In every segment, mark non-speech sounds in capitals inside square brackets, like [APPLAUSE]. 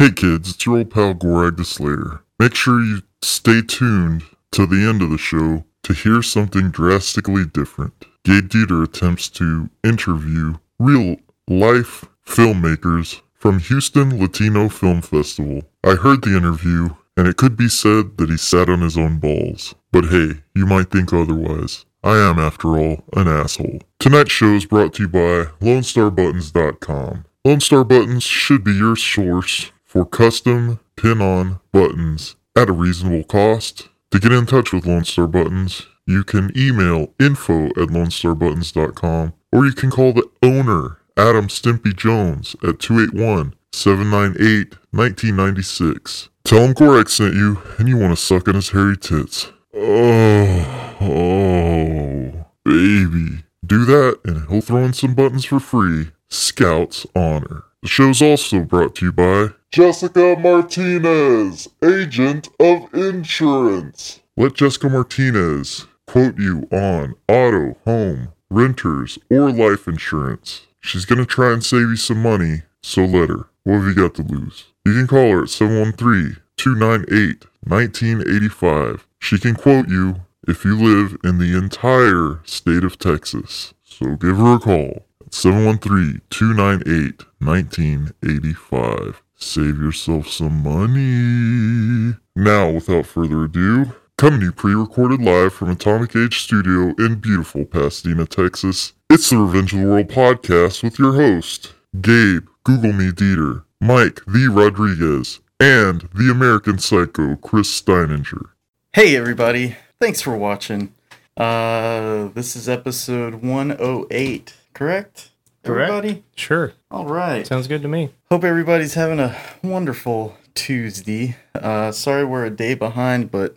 Hey kids, it's your old pal Gorag the Slayer. Make sure you stay tuned to the end of the show to hear something drastically different. Gabe Dieter attempts to interview real life filmmakers from Houston Latino Film Festival. I heard the interview, and it could be said that he sat on his own balls. But hey, you might think otherwise. I am, after all, an asshole. Tonight's show is brought to you by LoneStarButtons.com. Lone Star Buttons should be your source for custom pin-on buttons at a reasonable cost. To get in touch with Lone Star Buttons, you can email info at lonestarbuttons.com or you can call the owner, Adam Stimpy Jones, at 281-798-1996. Tell him Gorek sent you and you want to suck on his hairy tits. Oh, oh, baby. Do that and he'll throw in some buttons for free. Scout's Honor. The show's also brought to you by Jessica Martinez, agent of insurance. Let Jessica Martinez quote you on auto, home, renters, or life insurance. She's gonna try and save you some money, so let her. What have you got to lose? You can call her at 713 298 1985. She can quote you if you live in the entire state of Texas. So give her a call 713 298 1985. Save yourself some money. Now, without further ado, coming to you pre recorded live from Atomic Age Studio in beautiful Pasadena, Texas, it's the Revenge of the World podcast with your host, Gabe, Google Me Dieter, Mike the Rodriguez, and the American Psycho, Chris Steininger. Hey everybody, thanks for watching. Uh this is episode 108, correct? Correct. Everybody? Sure. All right. Sounds good to me. Hope everybody's having a wonderful Tuesday. Uh sorry we're a day behind, but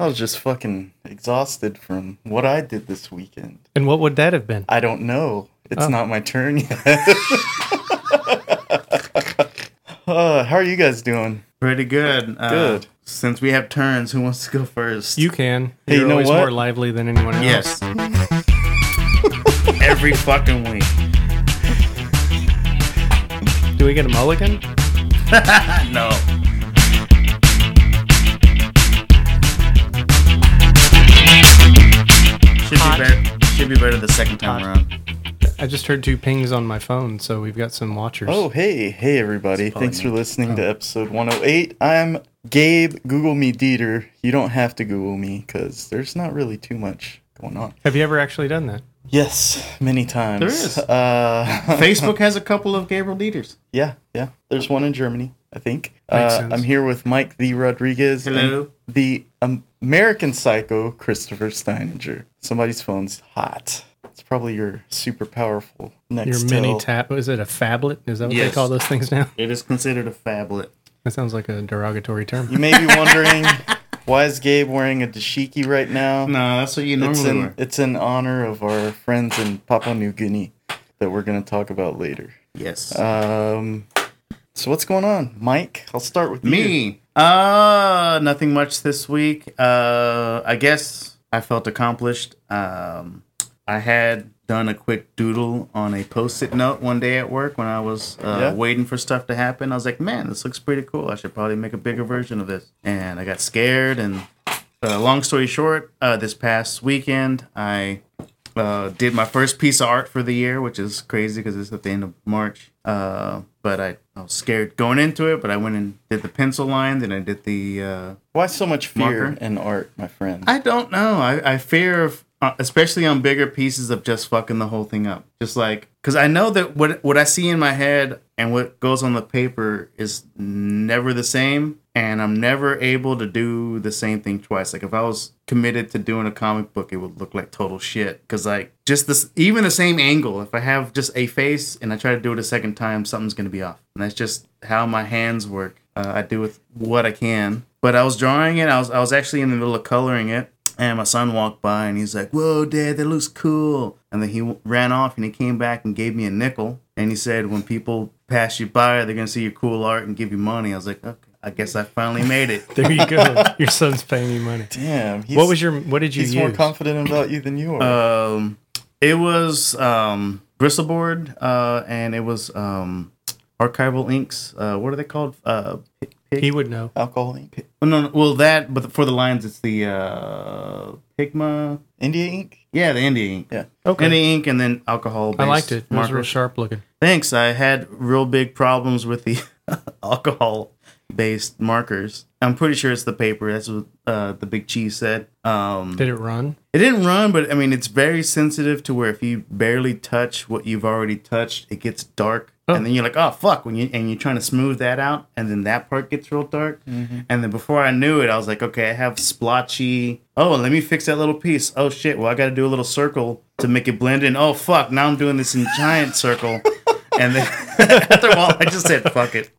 I was just fucking exhausted from what I did this weekend. And what would that have been? I don't know. It's Oh. not my turn yet. [LAUGHS] uh, how are you guys doing? Pretty good. Uh, Good. Since we have turns, who wants to go first? You can. Hey, You're you know always what? more lively than anyone else. Yes. Every fucking week. Do we get a mulligan? [LAUGHS] no. Should Hot. be better. Should be better the second time Hot. around. I just heard two pings on my phone, so we've got some watchers. Oh, hey, hey, everybody. Thanks for me. listening to oh. episode 108. I'm Gabe. Google me, Dieter. You don't have to Google me because there's not really too much going on. Have you ever actually done that? Yes, many times. There is. Uh, [LAUGHS] Facebook has a couple of Gabriel Dieters. yeah, yeah. There's one in Germany, I think. Makes Uh, sense. I'm here with Mike the Rodriguez. and Hello. The American Psycho, Christopher Steininger. Somebody's phone's hot. It's probably your super powerful Your mini tap. Is it a phablet? Is that what they call those things now? It is considered a phablet. That sounds like a derogatory term. You may be wondering [LAUGHS] why is Gabe wearing a dashiki right now? No, that's what you it's normally in wear. it's in honor of our friends in Papua New Guinea that we're going to talk about later. Yes. Um, so what's going on, Mike? I'll start with you. Me. Uh nothing much this week. Uh I guess I felt accomplished. Um I had done a quick doodle on a post-it note one day at work when I was uh, Yeah. waiting for stuff to happen. I was like, "Man, this looks pretty cool. I should probably make a bigger version of this." And I got scared and uh, long story short, uh, this past weekend I uh, did my first piece of art for the year, which is crazy because it's at the end of March. Uh, but I, I was scared going into it, but I went and did the pencil line, then I did the. Uh, Why so much fear Marker? in art, my friend? I don't know. I, I fear of, uh, especially on bigger pieces, of just fucking the whole thing up. Just like, because I know that what what I see in my head and what goes on the paper is never the same, and I'm never able to do the same thing twice. Like if I was committed to doing a comic book, it would look like total shit. Because like just this, even the same angle. If I have just a face and I try to do it a second time, something's gonna be off. And that's just how my hands work. Uh, I do with what I can. But I was drawing it. I was I was actually in the middle of coloring it, and my son walked by and he's like, "Whoa, Dad, that looks cool." And then he ran off and he came back and gave me a nickel. And he said, "When people pass you by, they're gonna see your cool art and give you money." I was like, "Okay, I guess I finally made it." [LAUGHS] There you go. Your son's paying you money. Damn. He's, What was your? What did you use? He's use? more confident about you than you are. Um, it was um, bristleboard, uh, and it was um, archival inks. Uh, what are they called? Uh, pi- pig- He would know. Alcohol ink. oh, no, no, well that, but for the lines, it's the uh, Pigma. India ink. Yeah, the India ink. Yeah. Okay. India ink, and then alcohol. I liked it. It was real sharp looking. Thanks. I had real big problems with the [LAUGHS] alcohol based markers. I'm pretty sure it's the paper. That's what uh, the big cheese said. Um, Did it run? it didn't run, but I mean, it's very sensitive to where if you barely touch what you've already touched, it gets dark. Oh. And then you're like, oh fuck, when you and you're trying to smooth that out, and then that part gets real dark. And then before I knew it, I was like, okay, I have splotchy. Oh, let me fix that little piece. Oh shit, well I got to do a little circle to make it blend in. Oh fuck, now I'm doing this in giant circle. [LAUGHS] And then [LAUGHS] after a while, I just said, fuck it.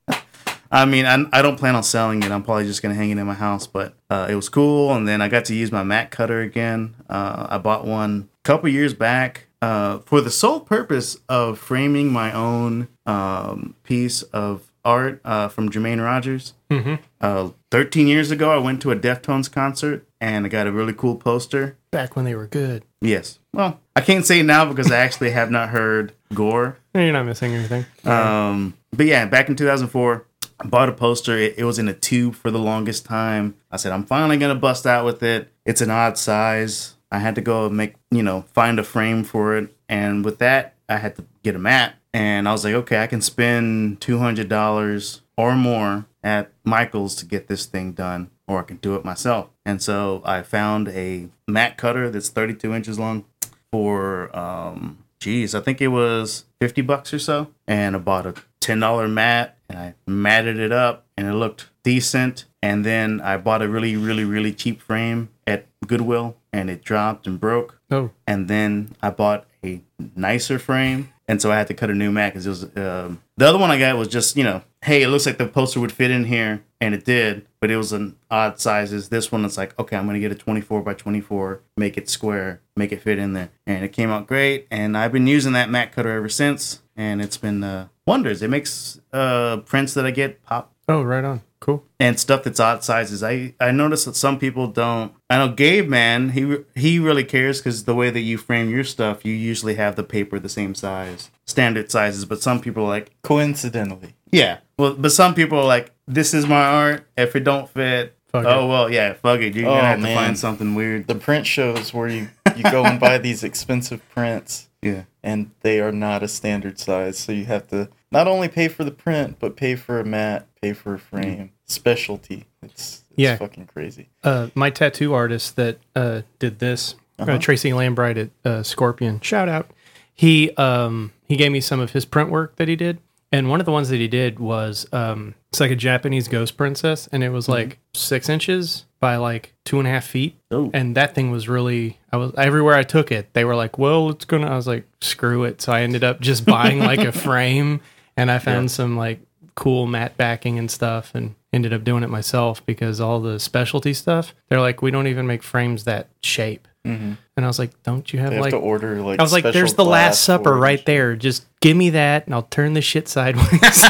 I mean, I, I don't plan on selling it. I'm probably just gonna hang it in my house. But uh, it was cool, and then I got to use my mat cutter again. Uh, I bought one a couple years back uh, for the sole purpose of framing my own um, piece of art uh, from Jermaine Rogers. Mm-hmm. Uh, 13 years ago, I went to a Deftones concert, and I got a really cool poster. Back when they were good. Yes. Well, I can't say now because I actually have not heard Gore. You're not missing anything. Um, but yeah, back in 2004, I bought a poster. It, it was in a tube for the longest time. I said, I'm finally gonna bust out with it. It's an odd size. I had to go make, you know, find a frame for it. And with that, I had to get a mat. And I was like, okay, I can spend $200 or more at Michael's to get this thing done, or I can do it myself. And so I found a mat cutter that's 32 inches long for, um, geez, I think it was 50 bucks or so. And I bought a $10 mat and I matted it up and it looked decent. And then I bought a really, really, really cheap frame at Goodwill and it dropped and broke. Oh, And then I bought a nicer frame. And so I had to cut a new mat because it was um, the other one I got was just, you know, hey, it looks like the poster would fit in here. And it did, but it was an odd sizes. This one, it's like, okay, I'm to get a 24 by 24, make it square, make it fit in there. And it came out great. And I've been using that mat cutter ever since. And it's been uh, wonders. It makes uh, prints that I get pop oh, right on. Cool. and stuff that's odd sizes. I I noticed that some people don't. I know Gabe man, he he really cares because the way that you frame your stuff, you usually have the paper the same size, standard sizes. But some people are like, Coincidentally. yeah, well, but some people are like, this is my art. If it don't fit, Fuck oh it. well, yeah, fuck it. You're Oh, gonna have man. to find something weird. The print shows where you, you go and buy these [LAUGHS] expensive prints yeah, and they are not a standard size. So you have to not only pay for the print, but pay for a mat, pay for a frame. Specialty. It's, it's Yeah. fucking crazy. Uh, my tattoo artist that uh, did this, uh Uh-huh. Tracy Lambright at uh, Scorpion, shout out. He um, he gave me some of his print work that he did, and one of the ones that he did was um, it's like a Japanese ghost princess, and it was like six inches by like two and a half feet, Oh. and that thing was really. I was everywhere I took it, they were like, "Well, it's gonna." I was like, "Screw it!" So I ended up just buying like a [LAUGHS] frame, and I found some like cool mat backing and stuff, and ended up doing it myself because all the specialty stuff, they're like, "We don't even make frames that shape." Mm-hmm. And I was like, "Don't you have have like?" to order like. I was like, "There's the Last Supper it. right there. Just give me that, and I'll turn the shit sideways." [LAUGHS]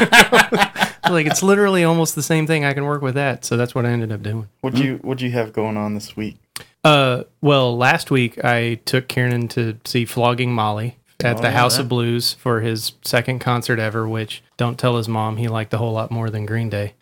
[LAUGHS] like it's literally almost the same thing. I can work with that, so that's what I ended up doing. What'd you What'd you have going on this week? Uh, well, last week I took Kieran to see Flogging Molly at Oh, the House that- of Blues for his second concert ever. Which don't tell his mom he liked a whole lot more than Green Day.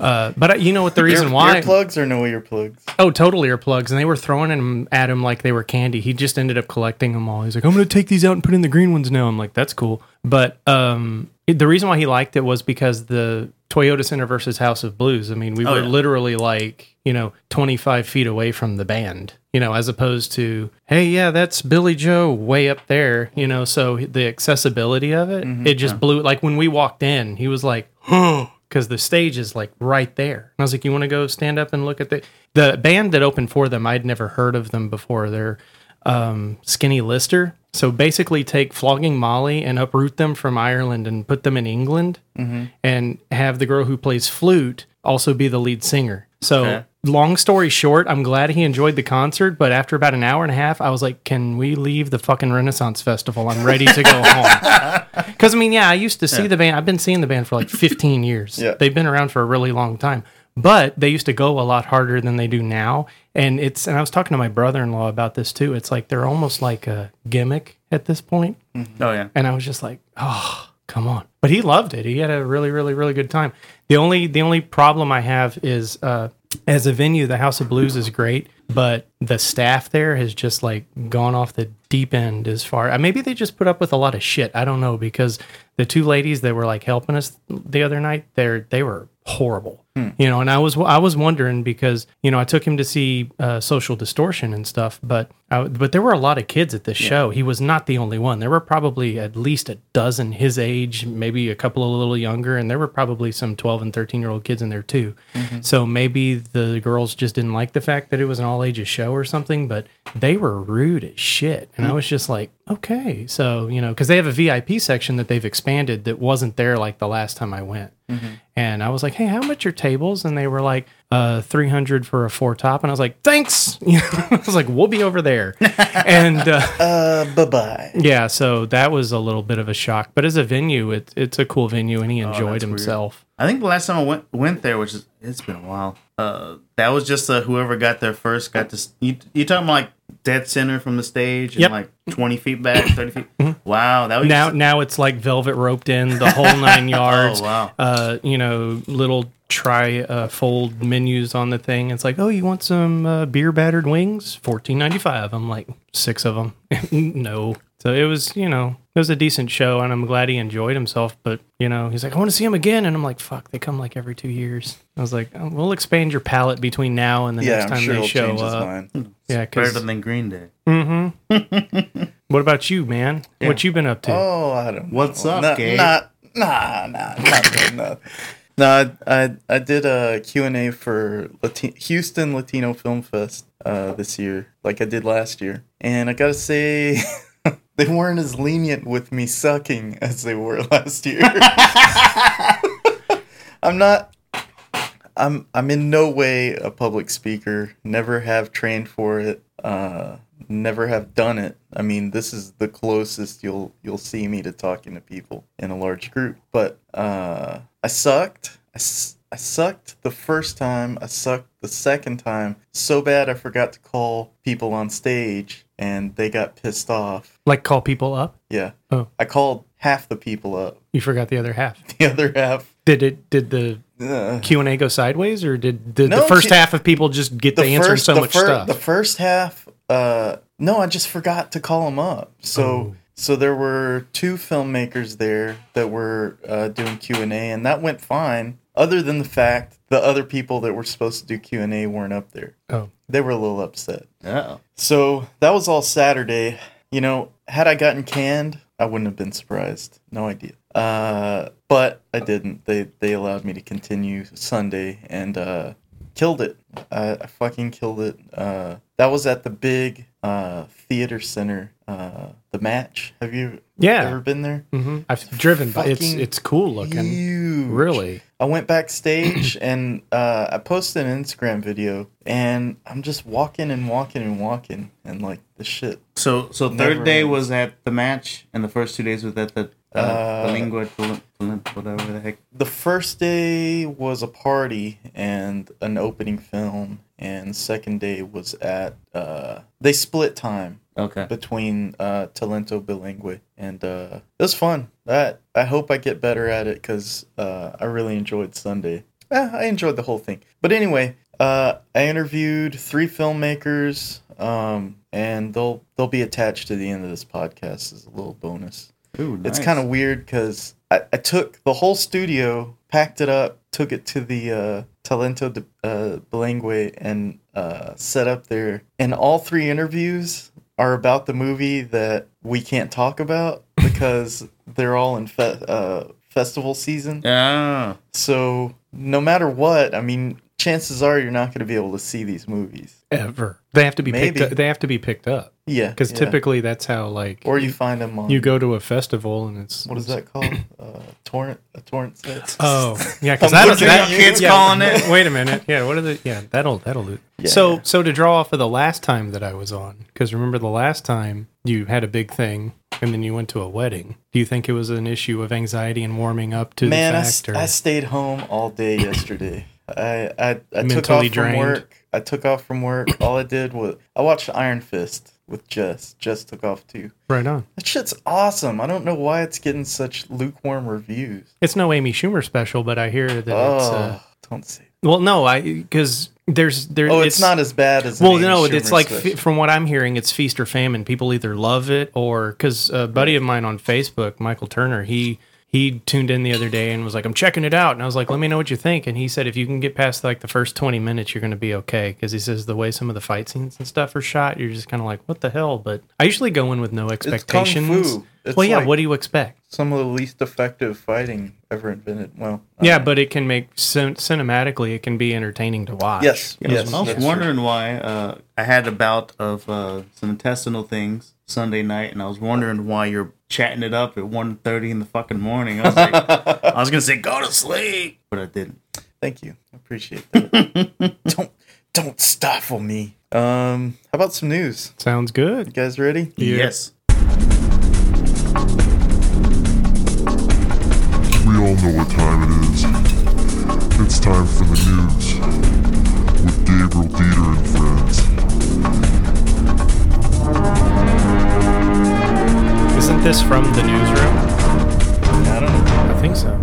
Uh, but I, you know what the reason Ear, why? earplugs or no earplugs? Oh, total earplugs, and they were throwing them at him like they were candy. He just ended up collecting them all. He's like, "I'm going to take these out and put in the green ones now." I'm like, "That's cool." But um, it- the reason why he liked it was because the Toyota Center versus House of Blues. I mean, we Oh, were yeah. literally like, you know, 25 feet away from the band. You know, as opposed to, hey, yeah, that's Billie Joe way up there. You know, so the accessibility of it, it just blew. Like when we walked in, he was like, "Oh." because the stage is like right there. And I was like, "You want to go stand up and look at the the band that opened for them? I'd never heard of them before. They're um, Skinny Lister. So basically, take Flogging Molly and uproot them from Ireland and put them in England, and have the girl who plays flute also be the lead singer. So." Okay. Long story short, I'm glad he enjoyed the concert, but after about an hour and a half, I was like, "Can we leave the fucking Renaissance Festival? I'm ready to go home." [LAUGHS] Because I mean, yeah, I used to see the band. I've been seeing the band for like 15 years. Yeah. They've been around for a really long time. But they used to go a lot harder than they do now. And it's and I was talking to my brother-in-law about this too. It's like they're almost like a gimmick at this point. Oh yeah. And I was just like, oh, come on. But he loved it. He had a really, really, really good time. The only the only problem I have is uh, as a venue, the House of Blues is great, but the staff there has just like gone off the deep end as far. uh, Maybe they just put up with a lot of shit. I don't know because the two ladies that were like helping us the other night, they're they were horrible. Hmm. You know, and I was I was wondering because you know I took him to see uh, Social Distortion and stuff, but I, but there were a lot of kids at this show. He was not the only one. There were probably at least a dozen his age, maybe a couple a little younger, and there were probably some twelve and thirteen year old kids in there too. Mm-hmm. So maybe the girls just didn't like the fact that it was an all ages show or something, but they were rude as shit, and I hmm. was just like, okay, so you know, because they have a VIP section that they've expanded that wasn't there like the last time I went. Mm-hmm. And I was like, "Hey, how much are tables?" And they were like, "Uh, three hundred for a four top." And I was like, "Thanks." [LAUGHS] You know, I was like, "We'll be over there." [LAUGHS] and uh, Uh, bye bye. yeah, so that was a little bit of a shock. But as a venue, it, it's a cool venue, and he enjoyed Oh, that's weird. himself. I think the last time I went went there, which is it's been a while. Uh, that was just uh, whoever got there first got to. You you talking like dead center from the stage and Yep. like twenty feet back, thirty feet. Wow, that was Now, now it's like velvet roped in the whole nine [LAUGHS] yards. Oh, wow. Uh, you know, little try uh, fold menus on the thing. It's like, oh, you want some uh, beer battered wings? Fourteen ninety five. I'm like six of them. [LAUGHS] no. So it was, you know, it was a decent show, and I'm glad he enjoyed himself. But you know, he's like, I want to see him again, and I'm like, fuck, they come like every two years. I was like, oh, we'll expand your palette between now and the Yeah, next I'm time sure they he'll show change his up. mind. Yeah, better 'cause- than Green Day. Mm-hmm. [LAUGHS] what about you, man? What you been up to? Oh, I don't. What's know. up, Not, Gabe? Not, nah, nah, not doing that. No, I, I I did a Q and A for Lati- Houston Latino Film Fest uh, this year, like I did last year, and I gotta say. [LAUGHS] They weren't as lenient with me sucking as they were [LAUGHS] last year. [LAUGHS] I'm not I'm I'm in no way a public speaker. Never have trained for it. Uh, never have done it. I mean, this is the closest you'll you'll see me to talking to people in a large group. But uh, I sucked. I, s- I sucked the first time. I sucked the second time so bad I forgot to call people on stage, and they got pissed off. Like call people up? Yeah. Oh. I called half the people up. You forgot the other half. [LAUGHS] The other half. Did it? Did the uh, Q and A go sideways, or did, did the first half of people just get the, answer so the much fir- stuff? The first half, uh, no, I just forgot to call them up. So, Oh. so there were two filmmakers there that were uh, doing Q and A, and that went fine. Other than the fact the other people that were supposed to do Q and A weren't up there. oh, They were a little upset. Oh, So that was all Saturday. You know, had I gotten canned, I wouldn't have been surprised. No idea. Uh, but I didn't. They they allowed me to continue Sunday and uh, killed it. I, I fucking killed it. Uh, that was at the big uh, theater center. Uh, the match. Have you Yeah. ever been there? hmm I've driven by. It's it's cool looking. Huge. Really? I went backstage [CLEARS THROAT] and uh, I posted an Instagram video, and I'm just walking and walking and walking, and like the shit so so third day ends. was at the match, and the first two days was at the uh, Uh, the lingua, Tol- Tol- whatever the heck. the first day was a party and an opening film and second day was at uh they split time Okay. between uh talento bilingue and uh it was fun that i hope i get better at it because uh i really enjoyed sunday eh, i enjoyed the whole thing but anyway uh i interviewed three filmmakers um and they'll they'll be attached to the end of this podcast as a little bonus Ooh, nice. it's kind of weird because I, I took the whole studio, packed it up, took it to the uh, Talento de uh, Bilingue, and uh, set up there. And all three interviews are about the movie that we can't talk about [LAUGHS] because they're all in fe- uh, festival season. Ah, So no matter what, I mean, chances are you're not going to be able to see these movies. Ever? They have to be Maybe. picked. Up, they have to be picked up Yeah, because yeah. typically that's how like or you find them on you go to a festival and it's what is that called? Uh, torrent, a torrent set. Oh, yeah, [LAUGHS] because I'm that, looking that at you. kids calling it. Wait a minute. Yeah, what are the? Yeah, that'll that'll do. Yeah, so yeah. so to draw off of the last time that I was on, because remember the last time you had a big thing and then you went to a wedding. Do you think it was an issue of anxiety and warming up to Man, the I, fact? s- or? I stayed home all day yesterday. I I, I took off drained. from work. I took off from work. All I did was I watched Iron Fist with Jess. Jess took off too. Right on. That shit's awesome. I don't know why it's getting such lukewarm reviews. It's no Amy Schumer special, but I hear that it's. Uh, Oh, don't say. well, no, I because there's there. Oh, it's, not as bad as. Well, no, Schumer it's like fe- from what I'm hearing, it's feast or famine. People either love it or because a buddy of mine on Facebook, Michael Turner, he he tuned in the other day and was like, "I'm checking it out," and I was like, "Let me know what you think." And he said, "If you can get past like the first 20 minutes, you're going to be okay." Because he says the way some of the fight scenes and stuff are shot, you're just kind of like, "What the hell?" But I usually go in with no expectations. It's kung expectations. fu. It's well, yeah. like- what do you expect? some of the least effective fighting ever invented. Well, Yeah, know. but it can make cin- cinematically, it can be entertaining to watch. yes, I was- yes. I was that's wondering why uh, I had a bout of uh, some intestinal things Sunday night, and I was wondering why you're chatting it up at 1.30 in the fucking morning. I was like, [LAUGHS] I was gonna say go to sleep, but I didn't. Thank you. I appreciate that. [LAUGHS] don't don't stifle me. Um, how about some news? sounds good. You guys ready? Yeah. Yes. We all know what time it is. It's time for the news with Gabriel Dieter and Isn't this from the newsroom? I don't know. I think so.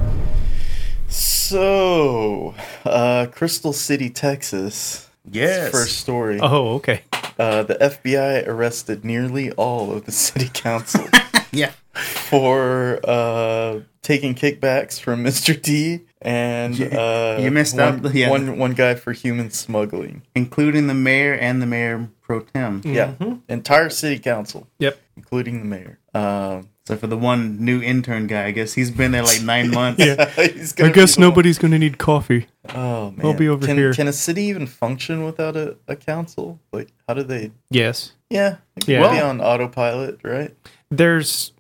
So, uh, Crystal City, Texas. Yes. First story. Oh, okay. Uh, the FBI arrested nearly all of the [LAUGHS] city council [LAUGHS] Yeah. for uh, taking kickbacks from Mr. T and You- uh, you missed one, out, yeah. one one guy for human smuggling. Including the mayor and the mayor pro tem. Yeah, entire city council, Yep. Including the mayor. Um, So for the one new intern guy, I guess he's been there like [LAUGHS] nine months. [LAUGHS] he's gonna be the one- going to need coffee. Oh man, I'll be over can, here. Can a city even function without a, a council? Like, how do they? Yes. Yeah, it Yeah. could be on autopilot, right? There's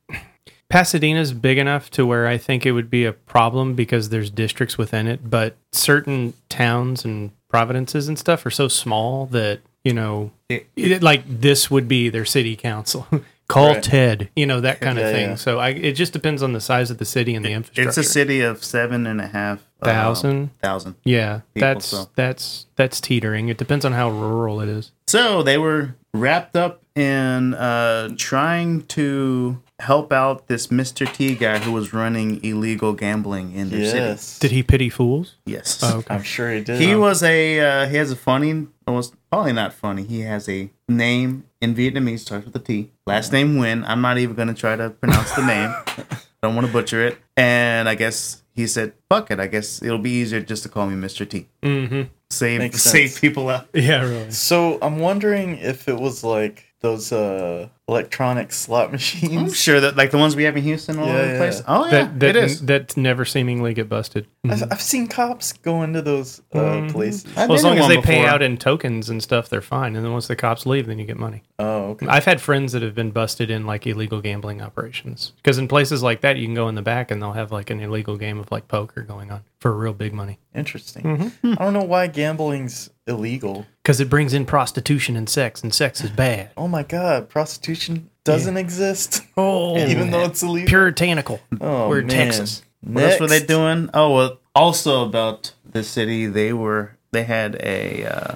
Pasadena's big enough to where I think it would be a problem because there's districts within it, but certain towns and providences and stuff are so small that, you know, It- it, like this would be their city council. [LAUGHS] Call Right. Ted, you know, that kind of Yeah, thing. yeah. So I, it just depends on the size of the city and the infrastructure. It's a city of seven and a half uh, Thousand? thousand. Yeah, people, that's so. that's that's teetering. It depends on how rural it is. So they were wrapped up in uh, trying to help out this Mr. T guy who was running illegal gambling in their city. Did he pity fools? Yes. Oh, okay. I'm sure he did. He was a uh, he has a funny almost probably not funny. He has a name in Vietnamese starts with a T. Last name Nguyen. I'm not even gonna try to pronounce the name. I [LAUGHS] don't want to butcher it. And I guess he said, "Fuck it. I guess it'll be easier just to call me Mr. T. Mm-hmm. Save Makes [LAUGHS] save sense. people out." Yeah, really. So I'm wondering if it was like those uh electronic slot machines. I'm machines. sure that like the ones we have in Houston all Yeah, over the yeah. place. Oh yeah, that that it is. that never seemingly get busted. I've, I've seen cops go into those uh, Mhm. places. Well, as long as one they pay out in tokens and stuff, they're fine. And then once the cops leave, then you get money. Oh, okay. I've had friends that have been busted in like illegal gambling operations because in places like that, you can go in the back and they'll have like an illegal game of like poker going on for real big money Interesting. Mm-hmm. I don't know why gambling's illegal. because it brings in prostitution and sex, and sex is bad. Oh my god, prostitution doesn't exist, [LAUGHS] Oh, even though it's illegal. puritanical. oh, we're in man. Texas. What else were they Next. doing? Oh, well, also about the city, they were they had a uh,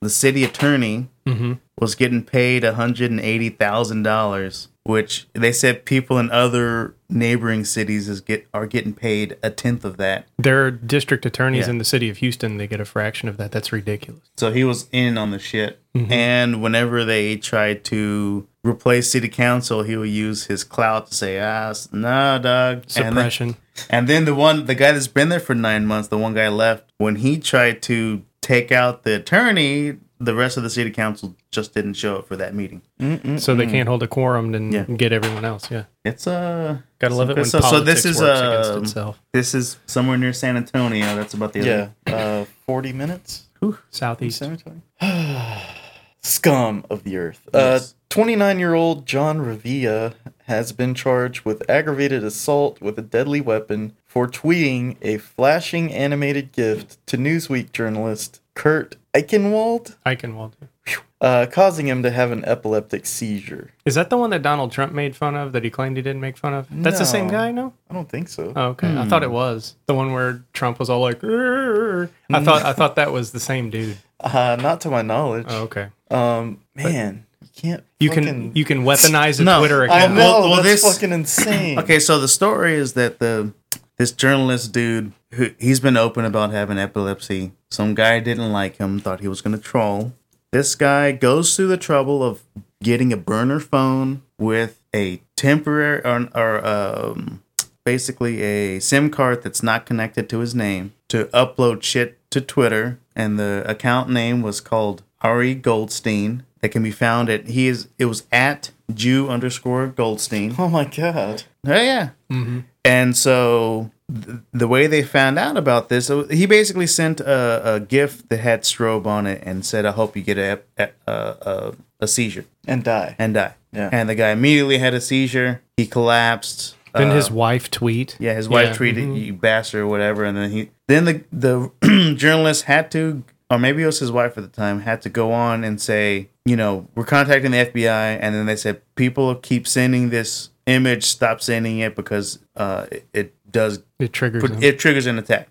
the city attorney Mm-hmm. was getting paid one hundred and eighty thousand dollars, which they said people in other neighboring cities is get are getting paid a tenth of that. There are district attorneys Yeah. in the city of Houston. They get a fraction of that. That's ridiculous. So he was in on the shit. Mm-hmm. And whenever they tried to replace city council, he will use his clout to say, "Ah, s- no, dog." And then- Suppression. And then the one, the guy that's been there for nine months, the one guy left, when he tried to take out the attorney, the rest of the city council just didn't show up for that meeting. so they can't hold a quorum and Yeah. get everyone else. Yeah, It's uh, gotta love it when so, politics so this is works against uh, itself. this is somewhere near San Antonio. That's about the Yeah, other. uh, forty minutes. Southeast. San Antonio. [SIGHS] Scum of the earth. Yes. Uh, 29 year old John Rivello has been charged with aggravated assault with a deadly weapon for tweeting a flashing animated GIF to Newsweek journalist Kurt Eichenwald, Eichenwald. uh, causing him to have an epileptic seizure. Is that the one that Donald Trump made fun of that he claimed he didn't make fun of? That's the same guy, no? I don't think so. Oh, okay. I thought it was the one where Trump was all like, "Rrrr." I thought I thought that was the same dude. [LAUGHS] Uh, not to my knowledge. Oh, okay. Um, man, You can't. You fucking- can you can weaponize a No, Twitter I account. know Well- well, that's this- fucking insane. Okay, so the story is that the this journalist dude who he's been open about having epilepsy. Some guy didn't like him, thought he was gonna troll. This guy goes through the trouble of getting a burner phone with a temporary or, or um, basically a SIM card that's not connected to his name to upload shit to Twitter, and the account name was called Ari Goldstein. That can be found at he is it was at Jew underscore Goldstein. Oh my god. Oh yeah. And so th- the way they found out about this, so he basically sent a, a GIF that had strobe on it and said, "I hope you get a a, a, a seizure And die. and die." Yeah. And the guy immediately had a seizure. He collapsed. Then Uh, his wife tweet. yeah, his wife Yeah, treated mhm. you bastard or whatever, and then he then the the [CLEARS THROAT] journalist had to, or maybe it was his wife at the time, had to go on and say, you know, we're contacting the FBI, and then they said people keep sending this image, stop sending it because uh, it, it does It triggers put, it triggers an attack.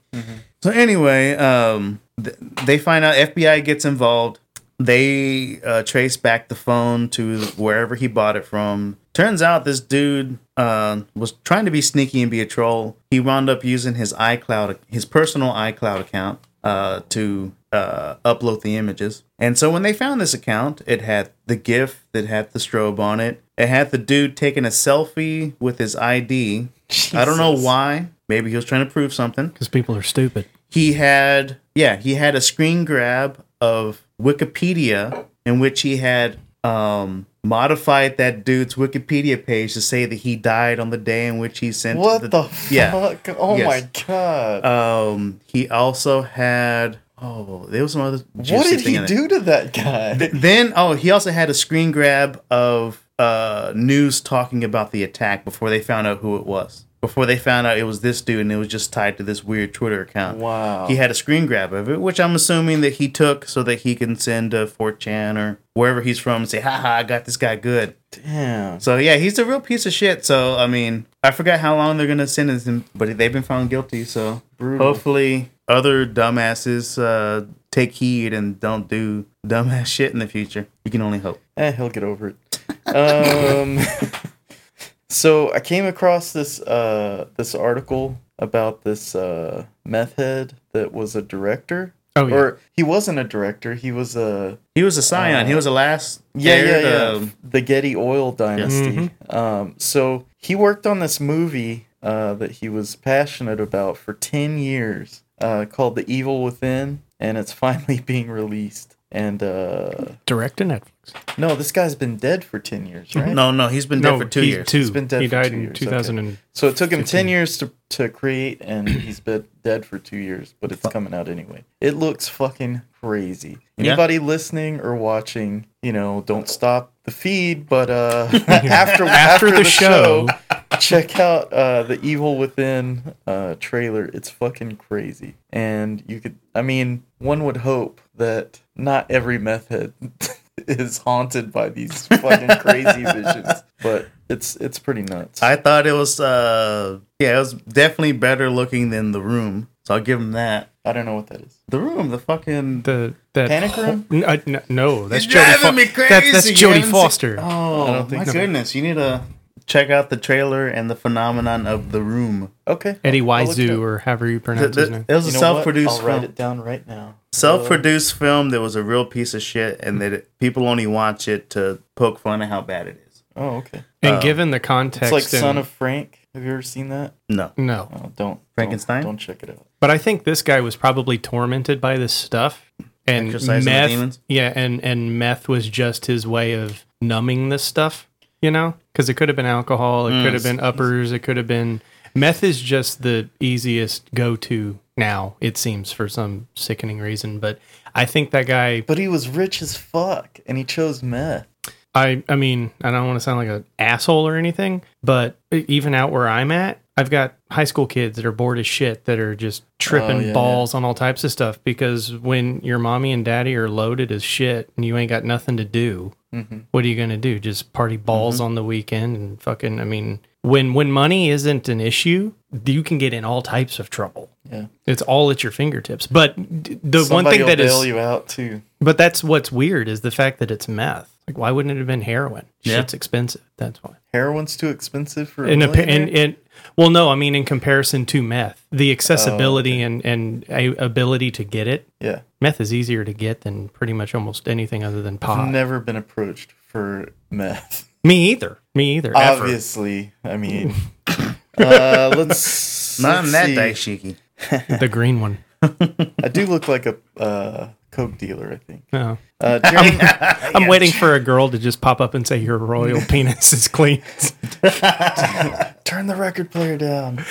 So anyway, um, th- they find out FBI gets involved. They uh, trace back the phone to wherever he bought it from. Turns out this dude uh, was trying to be sneaky and be a troll. He wound up using his iCloud, his personal iCloud account, uh, to uh, upload the images. And so when they found this account, it had the GIF that had the strobe on it. It had the dude taking a selfie with his ID. I don't know why. Maybe he was trying to prove something. Because people are stupid. He had, yeah, he had a screen grab of Wikipedia in which he had um, modified that dude's Wikipedia page to say that he died on the day in which he sent What the, yeah. fuck? Oh Yes. my god. Um, he also had oh, there was some other. what did thing he in it. do to that guy? Then oh, he also had a screen grab of uh news talking about the attack before they found out who it was. Before they found out it was this dude and it was just tied to this weird Twitter account. Wow. He had a screen grab of it, which I'm assuming that he took so that he can send to 4chan or wherever he's from and say, haha, I got this guy good. Damn. So yeah, he's a real piece of shit. So I mean, I forgot how long they're gonna sentence him, but they've been found guilty. So Brutal. hopefully, other dumbasses uh, take heed and don't do dumbass [LAUGHS] shit in the future. You can only hope. Eh, he'll get over it. [LAUGHS] Um, [LAUGHS] so I came across this uh this article about this uh meth head that was a director. Oh, yeah. Or he wasn't a director. He was a He was a scion. he was the last. yeah heir yeah yeah the Getty Oil Dynasty. Um, so he worked on this movie uh, that he was passionate about for ten years, uh, called The Evil Within, and it's [LAUGHS] finally being released. And uh, Direct to Netflix. no, this guy's been dead for ten years, right? No, no, he's been dead for two he- years. Two. He's been dead he for died two in years, 2000 and So it took him 10 years to, to create, and he's been dead for two years, but it's coming out anyway. It looks fucking crazy. Yeah. Anybody listening or watching, you know, don't stop the feed, but uh, [LAUGHS] after, after, the show. Check out uh, the Evil Within uh, trailer. It's fucking crazy. And you could, I mean, one would hope that not every meth head [LAUGHS] is haunted by these fucking crazy [LAUGHS] visions, but it's it's pretty nuts. I thought it was, uh, yeah, it was definitely better looking than The Room. So I'll give him that. I don't know what that is. The Room, the fucking. the that Panic whole- Room? N- uh, n- no, that's You're Jodie. driving me Fo- that- that's crazy. You Jodie haven't seen- Foster. Oh, I don't think my so. goodness. You need to check out the trailer and the phenomenon of The Room. Okay. Eddie I'll look it Waizu, up. or however you The- pronounce his name. it was You a self what? produced I'll write film. it down right now. Self produced film that was a real piece of shit, and that it, people only watch it to poke fun at how bad it is. Oh, okay. And uh, given the context, It's like Son and- of Frank. Have you ever seen that? No. no, Oh, don't. Frankenstein? Don't, don't check it out. But I think this guy was probably tormented by this stuff, and meth. Yeah, and and meth was just his way of numbing this stuff. You know, because it could have been alcohol, it Mm. could have been uppers, it could have been meth. Is just the easiest go to now. It seems for some sickening reason, but I think that guy. But he was rich as fuck, and he chose meth. I I mean, I don't want to sound like an asshole or anything, but even out where I'm at, I've got high school kids that are bored as shit that are just tripping Oh, yeah, balls on all types of stuff because when your mommy and daddy are loaded as shit and you ain't got nothing to do, Mm-hmm. what are you gonna do? Just party balls on the weekend and fucking? I mean, when when money isn't an issue, you can get in all types of trouble. Yeah. It's all at your fingertips. But d- the one thing that is bail you out too. But that's what's weird is the fact that it's meth. Like, why wouldn't it have been heroin? Yeah. Shit's expensive. That's why. Heroin's too expensive for In, a, millionaire? in, in, well, no, I mean in comparison to meth, Oh, the accessibility and and a, ability to get it. yeah. Meth is easier to get than pretty much almost anything other than pot. I've never been approached for meth. [LAUGHS] Me either. Me either. ever. Obviously, I mean, [LAUGHS] uh, let's Not in let's that see. dashiki. The green one. [LAUGHS] I do look like a uh, coke dealer, I think. No. Uh, Jeremy, [LAUGHS] I'm [LAUGHS] waiting for a girl to just pop up and say your royal [LAUGHS] penis is clean. turn the record player down.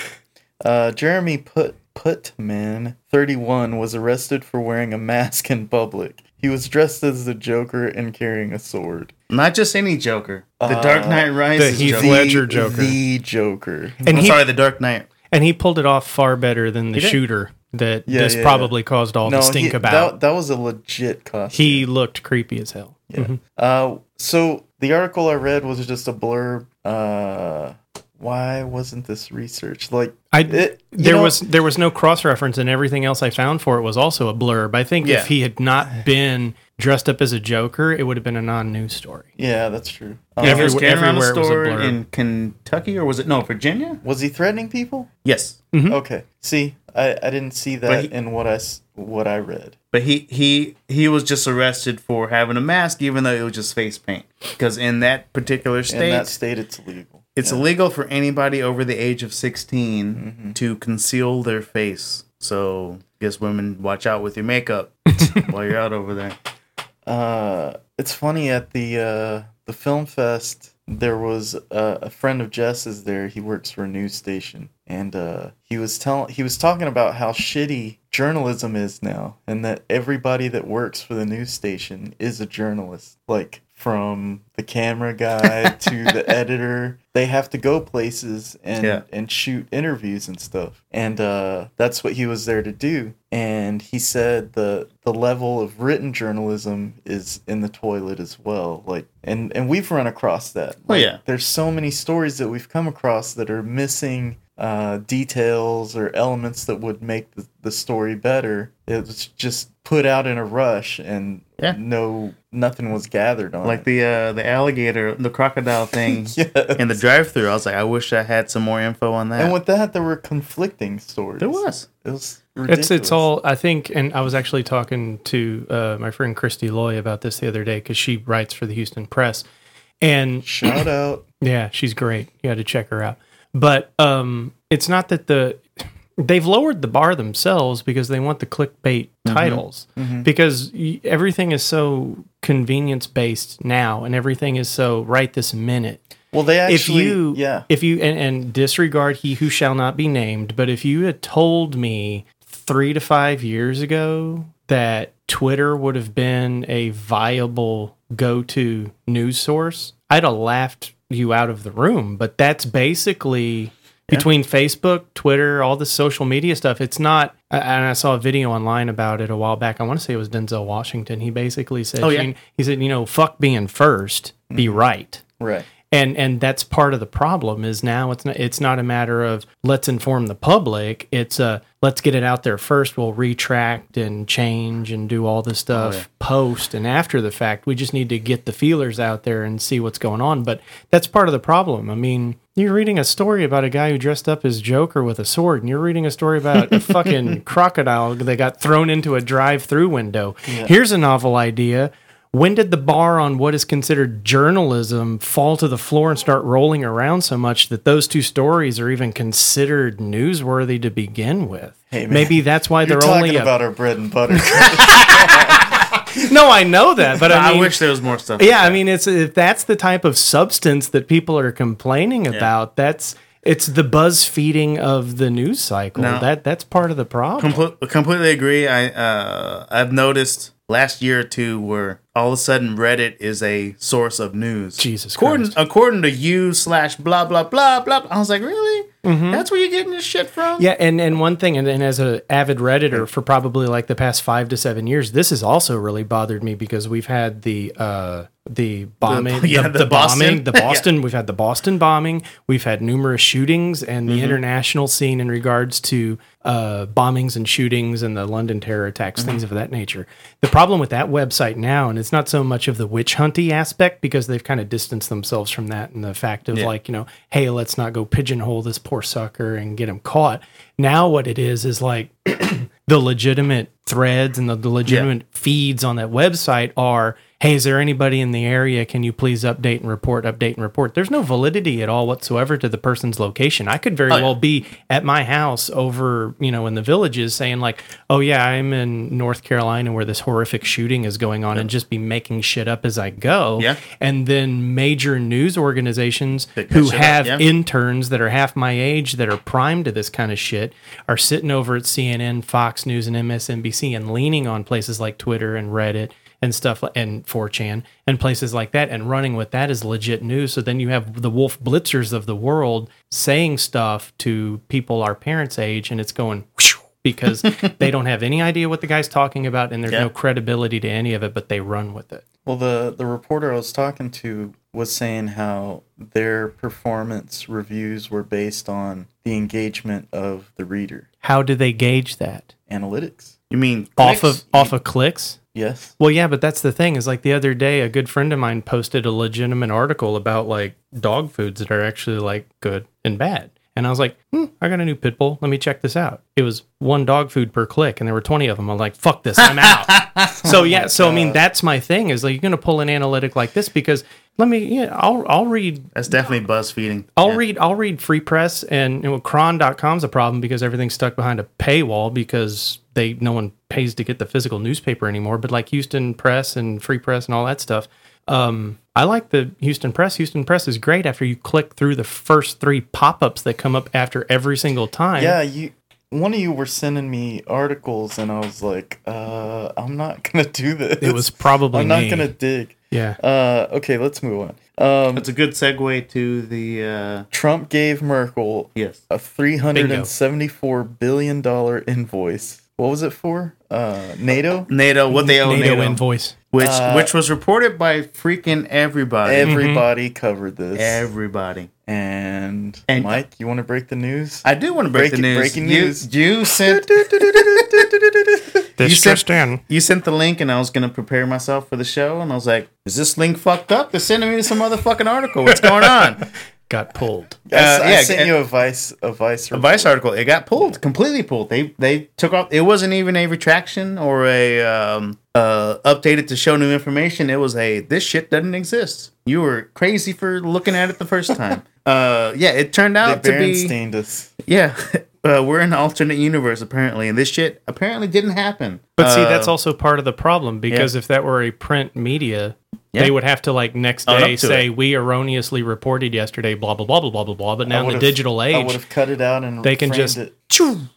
Uh, Jeremy Put Putman, 31, was arrested for wearing a mask in public. He was dressed as the Joker and carrying a sword. Not just any Joker. The Dark Knight Rises the Heath Joker. Ledger Joker. The Joker. And I'm he sorry, the Dark Knight. and he pulled it off far better than the shooter that Yeah, this yeah, probably caused all the stink he- about. That, that was a legit costume. he looked creepy as hell. Yeah. Uh, so the article I read was just a blurb. Uh, why wasn't this research? Like, I it, there know- was there was no cross reference and everything else I found for it was also a blurb. I think Yeah. if he had not been dressed up as a Joker, it would have been a non-news story. Yeah, that's true. Um, He was Everywhere- carrying around a everywhere it was a blur. in Kentucky, or was it no Virginia? was he threatening people? Yes, Okay. See, I, I didn't see that But he- in what I s- what I read. but he he he was just arrested for having a mask, even though it was just face paint. Because in that particular state, In state, that state, it's illegal. it's illegal for anybody over the age of 16 to conceal their face. So, guess women, watch out with your makeup [LAUGHS] while you're out over there. Uh, it's funny at the uh, the film fest. There was a, a friend of Jess's there. He works for a news station, and uh, he was telling he was talking about how shitty journalism is now, and that everybody that works for the news station is a journalist. Like from the camera guy to the [LAUGHS] editor, they have to go places and Yeah. and shoot interviews and stuff. And uh, that's what he was there to do. And he said the the level of written journalism is in the toilet as well. Like and and we've run across that. Oh, yeah. There's so many stories that we've come across that are missing uh, details or elements that would make the, the story better. It was just put out in a rush and Yeah. no nothing was gathered on Like it. the uh, the alligator, the crocodile [LAUGHS] thing Yes. in the drive-through. I was like, I wish I had some more info on that. And with that, there were conflicting stories. there was. It was ridiculous. It's it's all I think, and I was actually talking to uh, my friend Christy Loy about this the other day because she writes for the Houston Press, and Shout out. [CLEARS THROAT] yeah, she's great. You got to check her out. But um, it's not that the they've lowered the bar themselves because they want the clickbait titles. Because everything is so convenience based now, and everything is so right this minute. Well, they actually, if you yeah, if you and, and disregard he who shall not be named but if you had told me three to five years ago that twitter would have been a viable go-to news source i'd have laughed you out of the room but that's basically between facebook twitter all the social media stuff. It's not and i saw a video online about it a while back. I want to say it was denzel washington. He basically said Oh, yeah. he said you know fuck being first be mm-hmm. right. Right. And and that's part of the problem is now it's not it's not a matter of let's inform the public. It's a let's get it out there first. We'll retract and change and do all this oh, stuff post and after the fact. We just need to get the feelers out there and see what's going on. But that's part of the problem. I mean you're reading a story about a guy who dressed up as Joker with a sword, and you're reading a story about a fucking [LAUGHS] crocodile that got thrown into a drive-through window. Here's a novel idea. When did the bar on what is considered journalism fall to the floor and start rolling around so much that those two stories are even considered newsworthy to begin with? Hey, man. Maybe that's why You're they're talking only a, about our bread and butter. [LAUGHS] no. I know that, but I, I, wish there was more stuff. yeah, I mean, it's if that's the type of substance that people are complaining about. That's it's the buzz feeding of the news cycle. No. That that's part of the problem. Comple- completely agree. I uh, I've noticed last year or two where all of a sudden Reddit is a source of news. Jesus according Christ. according to you slash blah blah blah blah. I was like, really? That's where you're getting this shit from? Mm-hmm. Yeah, and, and one thing, and, and as an avid redditor for probably like the past five to seven years, this has also really bothered me because we've had the uh, the bombing, yeah, the, the the Boston. bombing, the Boston. We've had the Boston bombing. We've had numerous shootings, and Mm-hmm. the international scene in regards to uh, bombings and shootings and the London terror attacks, Mm-hmm. things of that nature. The problem with that website now, and it's not so much of the witch hunty aspect because they've kind of distanced themselves from that and the fact of Yeah. like you know, hey, let's not go pigeonhole this poor sucker and get him caught. Now what it is is like [CLEARS THROAT] the legitimate threads and the, the legitimate feeds on that website are hey is there anybody in the area? Can you please update and report update and report? There's no validity at all whatsoever to the person's location. I could very oh, well be at my house over you know in the villages saying like oh yeah i'm in north carolina where this horrific shooting is going on and just be making shit up as i go. Yeah. and then major news organizations who shit up, have yeah. interns that are half my age that are primed to this kind of shit are sitting over at CNN, Fox News, and MSNBC and leaning on places like Twitter and Reddit and stuff and 4chan and places like that and running with that is legit news. So then you have the Wolf Blitzers of the world saying stuff to people our parents' age, and it's going. Because [LAUGHS] they don't have any idea what the guy's talking about, and there's Yeah. no credibility to any of it, but they run with it. Well, the the reporter I was talking to was saying how their performance reviews were based on the engagement of the reader. How do they gauge that? Analytics. You mean Off of off of clicks? Yes. Well, yeah, but that's the thing is like the other day, a good friend of mine posted a legitimate article about like dog foods that are actually like good and bad. And I was like, hmm, I got a new pit bull. Let me check this out. It was one dog food per click, and there were 20 of them. I'm like, fuck this, I'm out. [LAUGHS] so, yeah, so I mean, that's my thing is like, you're going to pull an analytic like this because let me, yeah, I'll, I'll read That's definitely buzz feeding. I'll Yeah. read I'll read free press and you know, chron.com's a problem because everything's stuck behind a paywall because they no one pays to get the physical newspaper anymore. But like Houston Press and Free Press and all that stuff. Um, I like the Houston Press. Houston Press is great after you click through the first three pop-ups that come up after every single time. Yeah, you. One of you were sending me articles, and I was like, uh, "I'm not [LAUGHS] gonna do this." It was probably I'm not me. gonna dig. Yeah. Uh, okay, let's move on. Um, That's a good segue to the uh Trump gave Merkel yes. a three hundred and seventy-four billion dollar invoice. What was it for? Uh, NATO. NATO, what they owe NATO, NATO, invoice. which Uh, which was reported by freaking everybody. Everybody covered this. everybody. and, And- Mike, you want to break the news? I do want to break Breaking- the news. breaking You- news. You, sent [LAUGHS] This You just said- in. you sent the link, and I was gonna prepare myself for the show, and I was like, "Is this link fucked up? They're sending me to some motherfucking article. What's going on?" [LAUGHS] Got pulled. I s- Uh, I yeah, sent and- you a Vice, a Vice, a Vice article. It got pulled, completely pulled. They they took off. It wasn't even a retraction or a um, uh, updated to show new information. It was a this shit doesn't exist. You were crazy for looking at it the first time. [LAUGHS] uh, yeah, it turned They out to be Berenstained us. yeah. [LAUGHS] Uh, we're in an alternate universe apparently, and this shit apparently didn't happen. But see, Uh, that's also part of the problem because if that were a print media, Yeah. they would have to like next Own day up to say it. we erroneously reported yesterday, blah blah blah blah blah blah blah. But now in the would've- digital I would age, have cut it out and they can framed just it.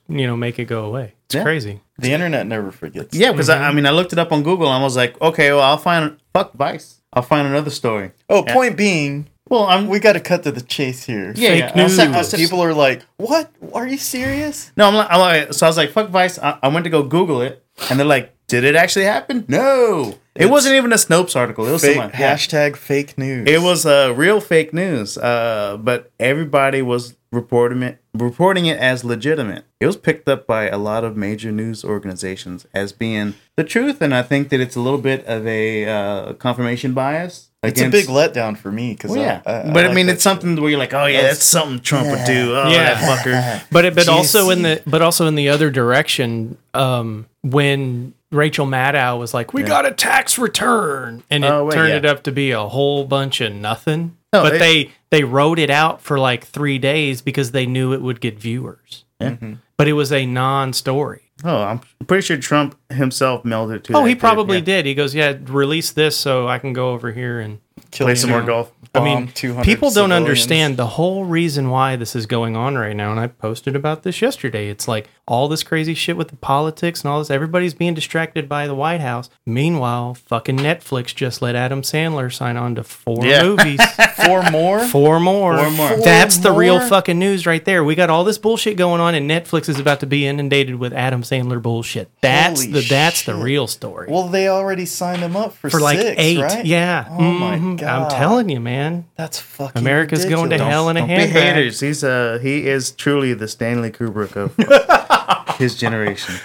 you know make it go away. It's Yeah. crazy. The internet never forgets. Yeah, because I, mm-hmm. I mean, I looked it up on Google and I was like, okay, well, I'll find fuck Vice. I'll find another story. Oh, Yeah. point being, Well, I'm we got to cut to the chase here. yeah, fake yeah. I'll send- I'll news. send- People are like, "What? Are you serious?" No, I'm like, I'm like, so I was like, fuck Vice. I, I went to go Google it, and they're like, did it actually happen? No, it wasn't even a Snopes article. It was Fake, someone, yeah. hashtag fake news. It was uh, real fake news. Uh, but everybody was reporting it, reporting it as legitimate. It was picked up by a lot of major news organizations as being the truth, and I think that it's a little bit of a uh, confirmation bias. It's a big letdown for me because Well, yeah, I, but I, like mean, that it's something where you're like, oh yeah, that's something Trump would do. Oh, Yeah. that fucker. [LAUGHS] But it, but also in the but also in the other direction, um, when Rachel Maddow was like, "We got a tax return," and it Oh, wait, turned yeah. it up to be a whole bunch of nothing. No, but it- they they wrote it out for like three days because they knew it would get viewers. Yeah. Mm-hmm. But it was a non-story. Oh, I'm pretty sure Trump himself mailed it to. Oh, he probably yeah. did. He goes, "Yeah, release this so I can go over here and." Kill Play some you. more golf. I mean, 200 people don't understand the whole reason why this is going on right now. And I posted about this yesterday. It's like all this crazy shit with the politics and all this. Everybody's being distracted by the White House. Meanwhile, fucking Netflix just let Adam Sandler sign on to four Yeah. movies. [LAUGHS] Four more. Four more. Four more. That's the real more? fucking news right there. We got all this bullshit going on, and Netflix is about to be inundated with Adam Sandler bullshit. That's Holy the that's the real story. Well, they already signed him up for, for like six, eight, right? yeah. Oh my Mhm. god! I'm telling you, man. that's fucking. America's going to ridiculous. hell in a Don't be handbag. haters. He's uh he is truly the Stanley Kubrick of [LAUGHS] his generation. [LAUGHS]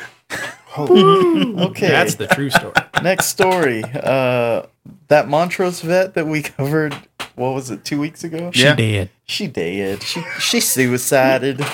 Okay, That's the true story. next story. Uh, that Montrose vet that we [LAUGHS] covered. What was it? Two weeks ago. She Yeah. did. She did. She she suicided.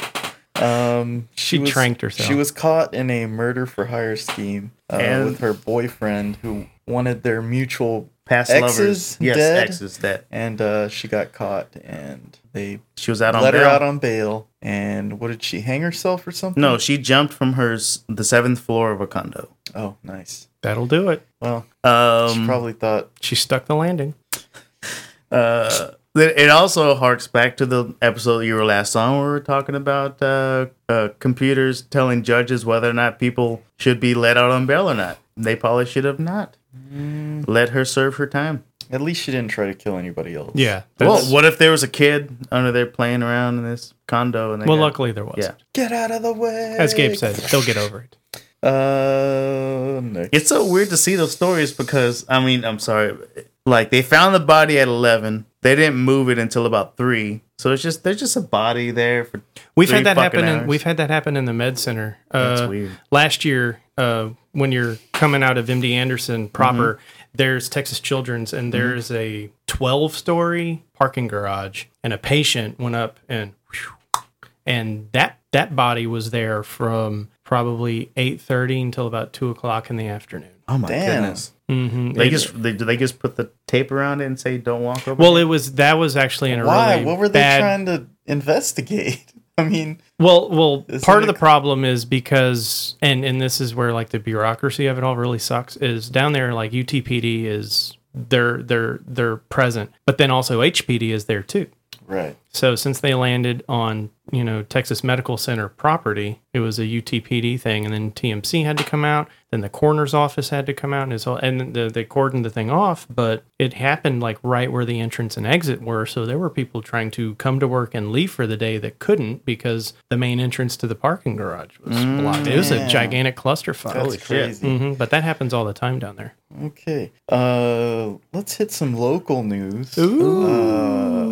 Um, She was, tranked herself. She was caught in a murder for hire scheme uh, And- with her boyfriend, who wanted their mutual Past Exes lovers. Yes, dead? exes dead. and uh, she got caught, and they She was out on let her bail. out on bail. And what did she hang herself or something? no, she jumped from her the seventh floor of a condo. Oh, nice. That'll do it. Well, she Um, probably thought She stuck the landing. [LAUGHS] uh, it it also harks back to the episode you were last on where we were talking about uh, uh, computers telling judges whether or not people should be let out on bail or not. They probably should have not. Mm. Let her serve her time. at least she didn't try to kill anybody else. Yeah. Well, what if there was a kid under there playing around in this condo? And they well, got- luckily there was. Yeah. Get out of the way. As Gabe said, they'll get over it. Uh, next. It's so weird to see those stories because I mean, I'm sorry, like they found the body at 11. They didn't move it until about three. So it's just there's just a body there for. We've had that happen. In, we've had that happen in the med center. Uh, That's weird. Last year, uh, when you're coming out of MD Anderson proper, Mm-hmm. there's Texas Children's, and there's a 12 story parking garage, and a patient went up and, and that that body was there from probably 8:30 until about two o'clock in the afternoon. Oh my Damn. goodness! hmm They just they, do they just put the tape around it and say don't walk over? well, it was that was actually in a Why? really what were they bad, trying to investigate? [LAUGHS] I mean, Well, well, part of it- the problem is because, and and this is where like the bureaucracy of it all really sucks. Is down there like UTPD is they're they're they're present, but then also HPD is there too. right. So since they landed on you know Texas Medical Center property, it was a UTPD thing, and then TMC had to come out. Then the coroner's office had to come out, and, it's all, and the, they cordoned the thing off. But it happened like right where the entrance and exit were, so there were people trying to come to work and leave for the day that couldn't because the main entrance to the parking garage was blocked. It was a gigantic clusterfuck. That's Holy shit. crazy. hmm but that happens all the time down there. Okay. Uh, let's hit some local news. Ooh.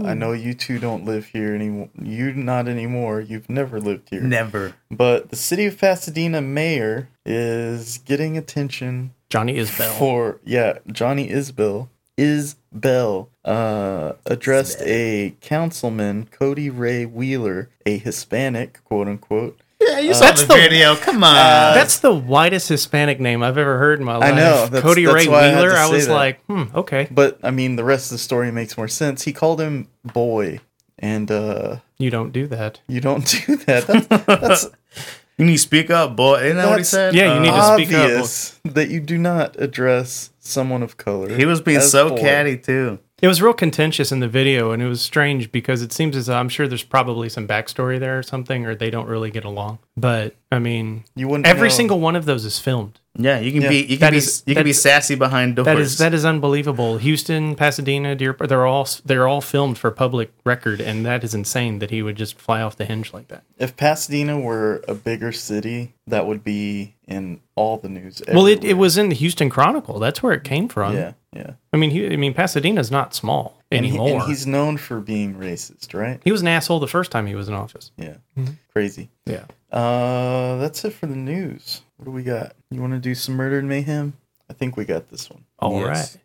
Uh, I know you two don't live here anymore. You not anymore. You've never lived here. never. But the city of Pasadena mayor is getting attention Johnny Isbell. for yeah, Johnny Isbell Isbell uh addressed a councilman, Cody Ray Wheeler, a Hispanic, quote unquote. Yeah, you saw That's the the- video. Come on. That's the whitest Hispanic name I've ever heard in my life. I know, that's- Cody that's Ray why I had Wheeler. to I, was that. like, hmm, okay. But I mean the rest of the story makes more sense. He called him boy. And uh You don't do that. you don't do [LAUGHS] that. That's, that's [LAUGHS] you need to speak up, boy. Isn't that what he said? Yeah, you need to speak up. obvious that you do not address someone of color. He was being so boy. catty too. It was real contentious in the video, and it was strange because it seems as though I'm sure there's probably some backstory there or something, or they don't really get along. But I mean, You wouldn't every know. single one of those is filmed. Yeah, you can Yeah. be you can That be is- you can be sassy behind doors. That is that is unbelievable. Houston, Pasadena, Deer, they're all they're all filmed for public record, and that is insane that he would just fly off the hinge like that. If Pasadena were a bigger city, that would be in all the news. Well, it, it was in the Houston Chronicle. That's where it came from. Yeah, yeah. I mean, he, I mean, Pasadena's not small And, he- anymore. and he's known for being racist, right? he was an asshole the first time he was in office. Yeah. Mm-hmm. Crazy. Yeah. Uh, that's it for the news. What do we got? You want to do some murder and mayhem? I think we got this one. All right.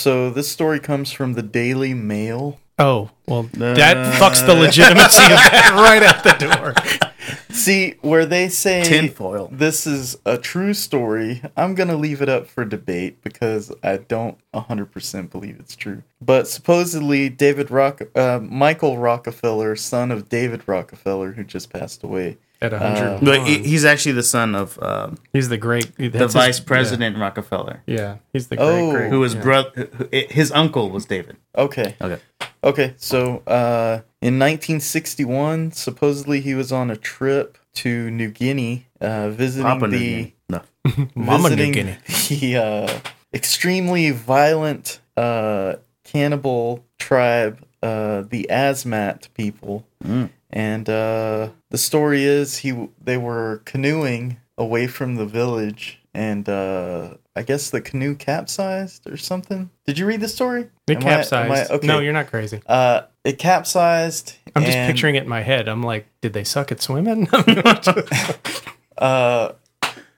So this story comes from the Daily Mail. Oh well, that fucks the legitimacy of that [LAUGHS] right out the door. See, where they say Tinfoil. this is a true story, I'm going to leave it up for debate because I don't 100% believe it's true. But supposedly, David Rock, uh, Michael Rockefeller, son of David Rockefeller, who just passed away, At 100. But he- he's actually the son of uh, he's the great. the that's his- vice president Rockefeller, Yeah, yeah, he's the great. Oh. great who was yeah. brother. His uncle was David. Okay. Okay. Okay. So, uh, in 1961, supposedly he was on a trip to New Guinea, uh, visiting Papa New the Guinea. No. [LAUGHS] Mama New visiting Guinea. [LAUGHS] the uh, extremely violent uh, cannibal tribe, uh, the Asmat people, Mm. And uh, the story is he they were canoeing away from the village, and uh, I guess the canoe capsized or something. Did you read the story? It Am I- I- capsized. okay. No, you're not crazy. Uh, it capsized. I'm just picturing it in my head. I'm like, did they suck at swimming? [LAUGHS] [LAUGHS] Uh,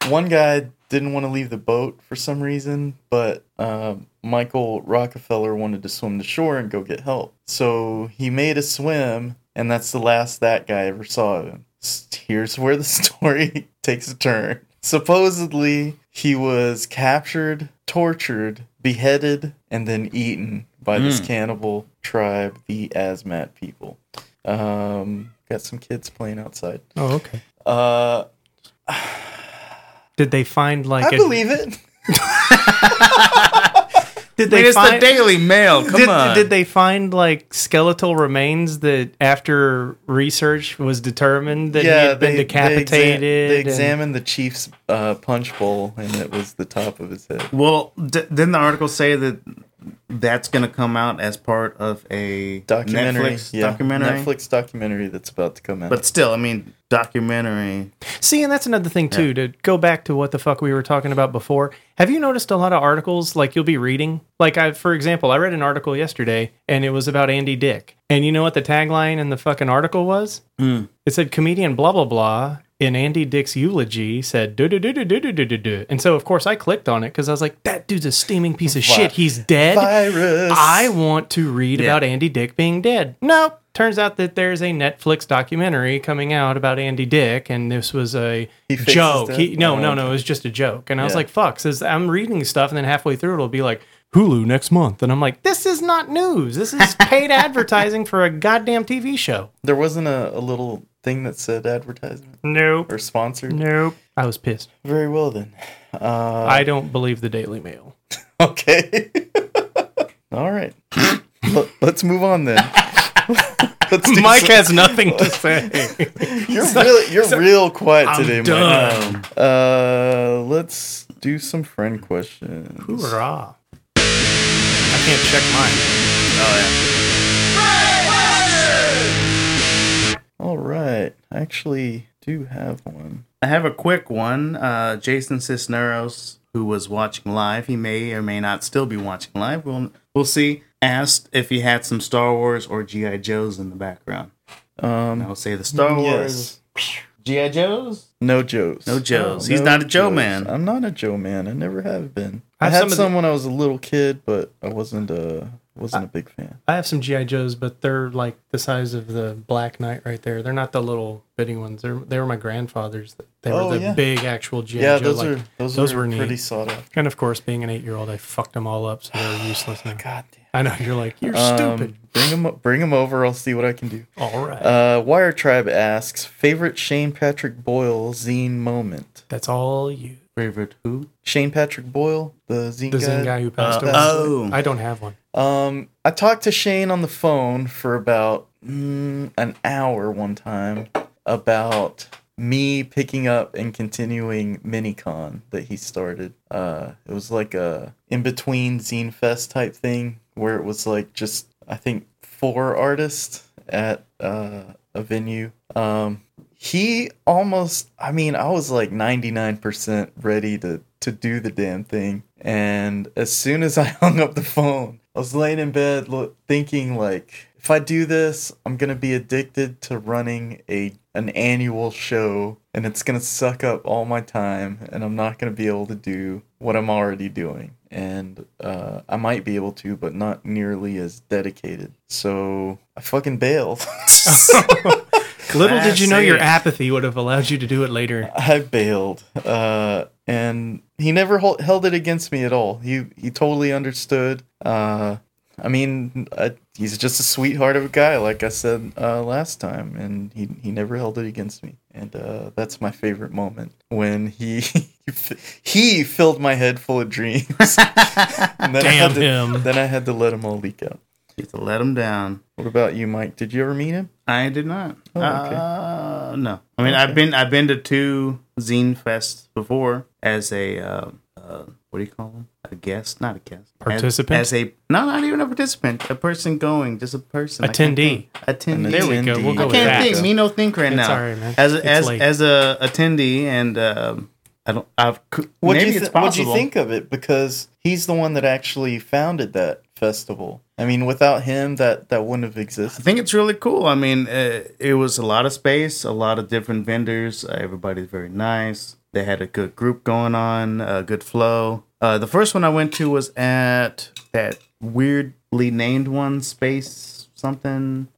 one guy didn't want to leave the boat for some reason, but uh, Michael Rockefeller wanted to swim to shore and go get help. So he made a swim, and that's the last that guy ever saw of him. Here's where the [LAUGHS] story takes a turn. Supposedly, he was captured, tortured, beheaded, and then eaten by this cannibal tribe, the Asmat people. Um, got some kids playing outside. oh, okay. Uh, Did they find like I a, believe it. [LAUGHS] [LAUGHS] Did I mean, they it's find the Daily Mail. Come did, on. did they find like skeletal remains that after research was determined that he had been They, decapitated? they and- examined the chief's uh, punch bowl, and it was the top of his head. Well, d- didn't the article say that that's going to come out as part of a Documentary, Netflix yeah, documentary? Netflix documentary that's about to come out. But still, I mean, documentary. See, and that's another thing too. To go back to what the fuck we were talking about before. Have you noticed a lot of articles like you'll be reading? Like I, for example, I read an article yesterday, and it was about Andy Dick. And you know what the tagline in the fucking article was? Hmm. It said comedian blah blah blah in Andy Dick's eulogy said do do do do do do do do do. And so of course I clicked on it because I was like, that dude's a steaming piece of shit. He's dead. Virus. I want to read Yeah. about Andy Dick being dead. Nope. Turns out that there's a Netflix documentary coming out about Andy Dick, and this was a He joke. He, no, no, no. It was just a joke. And I was Yeah. like, fuck. Says I'm reading stuff, and then halfway through it'll be like Hulu next month, and I'm like, this is not news. This is [LAUGHS] paid advertising for a goddamn TV show. there wasn't a, a little thing that said advertisement Nope. or sponsored. Nope. I was pissed. Very well then. Uh, I don't believe the Daily Mail. [LAUGHS] okay. [LAUGHS] All right. Let, us move on then. [LAUGHS] Mike some- has nothing to say. You're really you're real quiet today, Mike. Uh, let's do some friend questions. Hoorah. I can't check mine. All right, I actually do have one. I have a quick one. Uh, Jason Cisneros, who was watching live, he may or may not still be watching live. We'll we'll see. Asked if he had some Star Wars or GI Joes in the background. Um, I'll say the Star Wars. GI Joes. no Joes. No Joes. No He's not a Joe Joes. man. I'm not a Joe man. I never have been. I I, had some some the- when I was a little kid, but I wasn't a wasn't a big fan. I have some GI Joes, but they're like the size of the Black Knight right there. They're not the little bitty ones. They're they were my grandfather's. They were Oh, the yeah. big actual GI Yeah, Joe. those like- are those, those were, neat. pretty sought after. And of course, being an eight year old, I fucked them all up, so they're [SIGHS] useless now. God damn. I know you're like you're Um, stupid. Bring them, bring them over. I'll see what I can do. All right, Uh, Wire Tribe asks favorite Shane Patrick Boyle zine moment. that's all you. Favorite who? Shane Patrick Boyle, the zine The guy. Zen guy who passed Uh, away. oh. I don't have one. Um, I talked to Shane on the phone for about mm, an hour one time about me picking up and continuing MiniCon that he started. Uh, it was like a in between Zine Fest type thing where it was like just I think four artists at uh, a venue. Um, he almost I mean I was like 99% ready to to do the damn thing. And as soon as [LAUGHS] I hung up the phone I was laying in bed lo- thinking like if I do this I'm going to be addicted to running a an annual show and it's going to suck up all my time and I'm not going to be able to do what I'm already doing. And uh, I might be able to but not nearly as dedicated. So I fucking bailed [LAUGHS] [LAUGHS] Little did you know your apathy would have allowed you to do it later. I bailed, uh, and he never hol- held it against me at all. He he totally understood. Uh, I mean, uh, he's just a sweetheart of a guy, like I said uh, last time, and he he never held it against me. And uh, that's my favorite moment when he [LAUGHS] he filled my head full of dreams. [LAUGHS] and then I Damn had to, him. Then I had to let them all leak out. You have to let him down. What about you, Mike? Did you ever meet him? I did not. Oh, okay. Uh, no. I mean, I've been I've been to two zine fests before as a uh, uh, what do you call them? A guest, not a guest. Participant? As, a no, not even a participant. A person going, just a person. I Attendee. Attendee. There we go. We'll go I with can't that. think. Me no think right It's now. Sorry, man. As It's as late. as a attendee, and um, I don't. I've c- What do you it's th- what'd you think of it? Because he's the one that actually founded that festival. I mean, without him, that that wouldn't have existed. I think it's really cool. I mean, uh, it was a lot of space, a lot of different vendors. Uh, everybody's very nice. They had a good group going on, a good flow. Uh, the first one I went to was at that weirdly named one, Space something.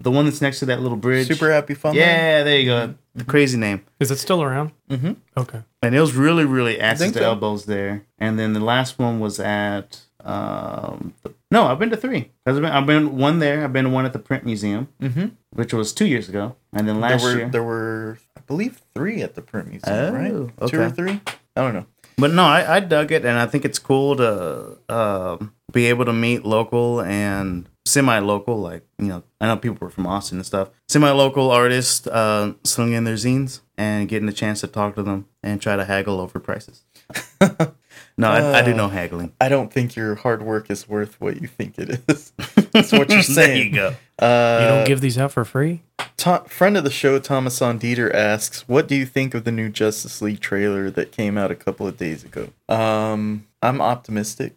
The one that's next to that little bridge. Super happy fun. Yeah, there you go. The crazy name. Is it still around? Mm-hmm. Okay. And it was really, really axes think to so. elbows there. And then the last one was at um the, no, I've been to three. I've been, I've been one there. I've been to one at the print museum, Mm-hmm. which was two years ago, and then There last were year. there were I believe three at the print museum, Oh, right? Two or three? I don't know. But no, I, I dug it, and I think it's cool to um, be able to meet local and semi-local. Like you know, I know people were from Austin and stuff. Semi-local artists uh, slinging their zines and getting a chance to talk to them and try to haggle over prices. [LAUGHS] no, I, I do no haggling. I don't think your hard work is worth what you think it is. [LAUGHS] That's what you're saying. [LAUGHS] there you go. Uh, You don't give these out for free? To- friend of the show, Thomas on Dieter asks, "What do you think of the new Justice League trailer that came out a couple of days ago?" Um, I'm optimistic.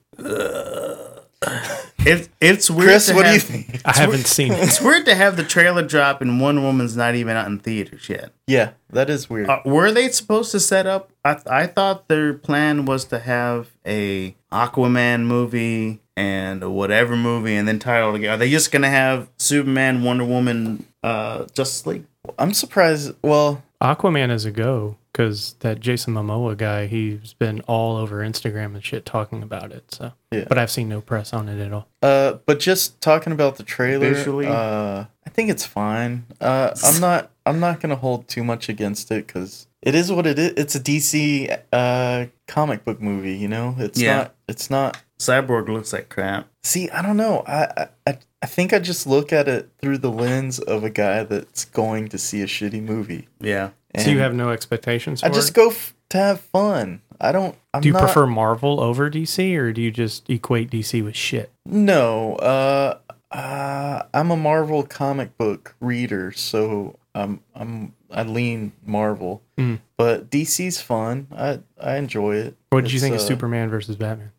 It's it's weird. Chris, to what do you think? I haven't seen it. It's weird to have the trailer drop and Wonder Woman's not even out in theaters yet. Yeah, that is weird. Uh, were they supposed to set up? I I thought their plan was to have a Aquaman movie and a whatever movie, and then tie it all together. Are they just gonna have Superman, Wonder Woman, uh, Justice League? I'm surprised. Well, Aquaman is a go because that Jason Momoa guy, he's been all over Instagram and shit talking about it. So, Yeah. but I've seen no press on it at all. uh, but just talking about the trailer, Visually? uh, I think it's fine. Uh, I'm not. I'm not gonna hold too much against it because it is what it is. It's a DC uh comic book movie. You know, it's Yeah. not. It's not. Cyborg looks like crap. See, I don't know. I, I- I I think I just look at it through the lens of a guy that's going to see a shitty movie. Yeah, so you have no expectations for I just it? go f- to have fun. I don't. I'm Do you not, prefer Marvel over DC or do you just equate DC with shit? No. Uh, uh, I'm a Marvel comic book reader, so I'm I'm I lean Marvel. Mm. But DC's fun. I I enjoy it. What did you It's, think of uh, Superman versus Batman?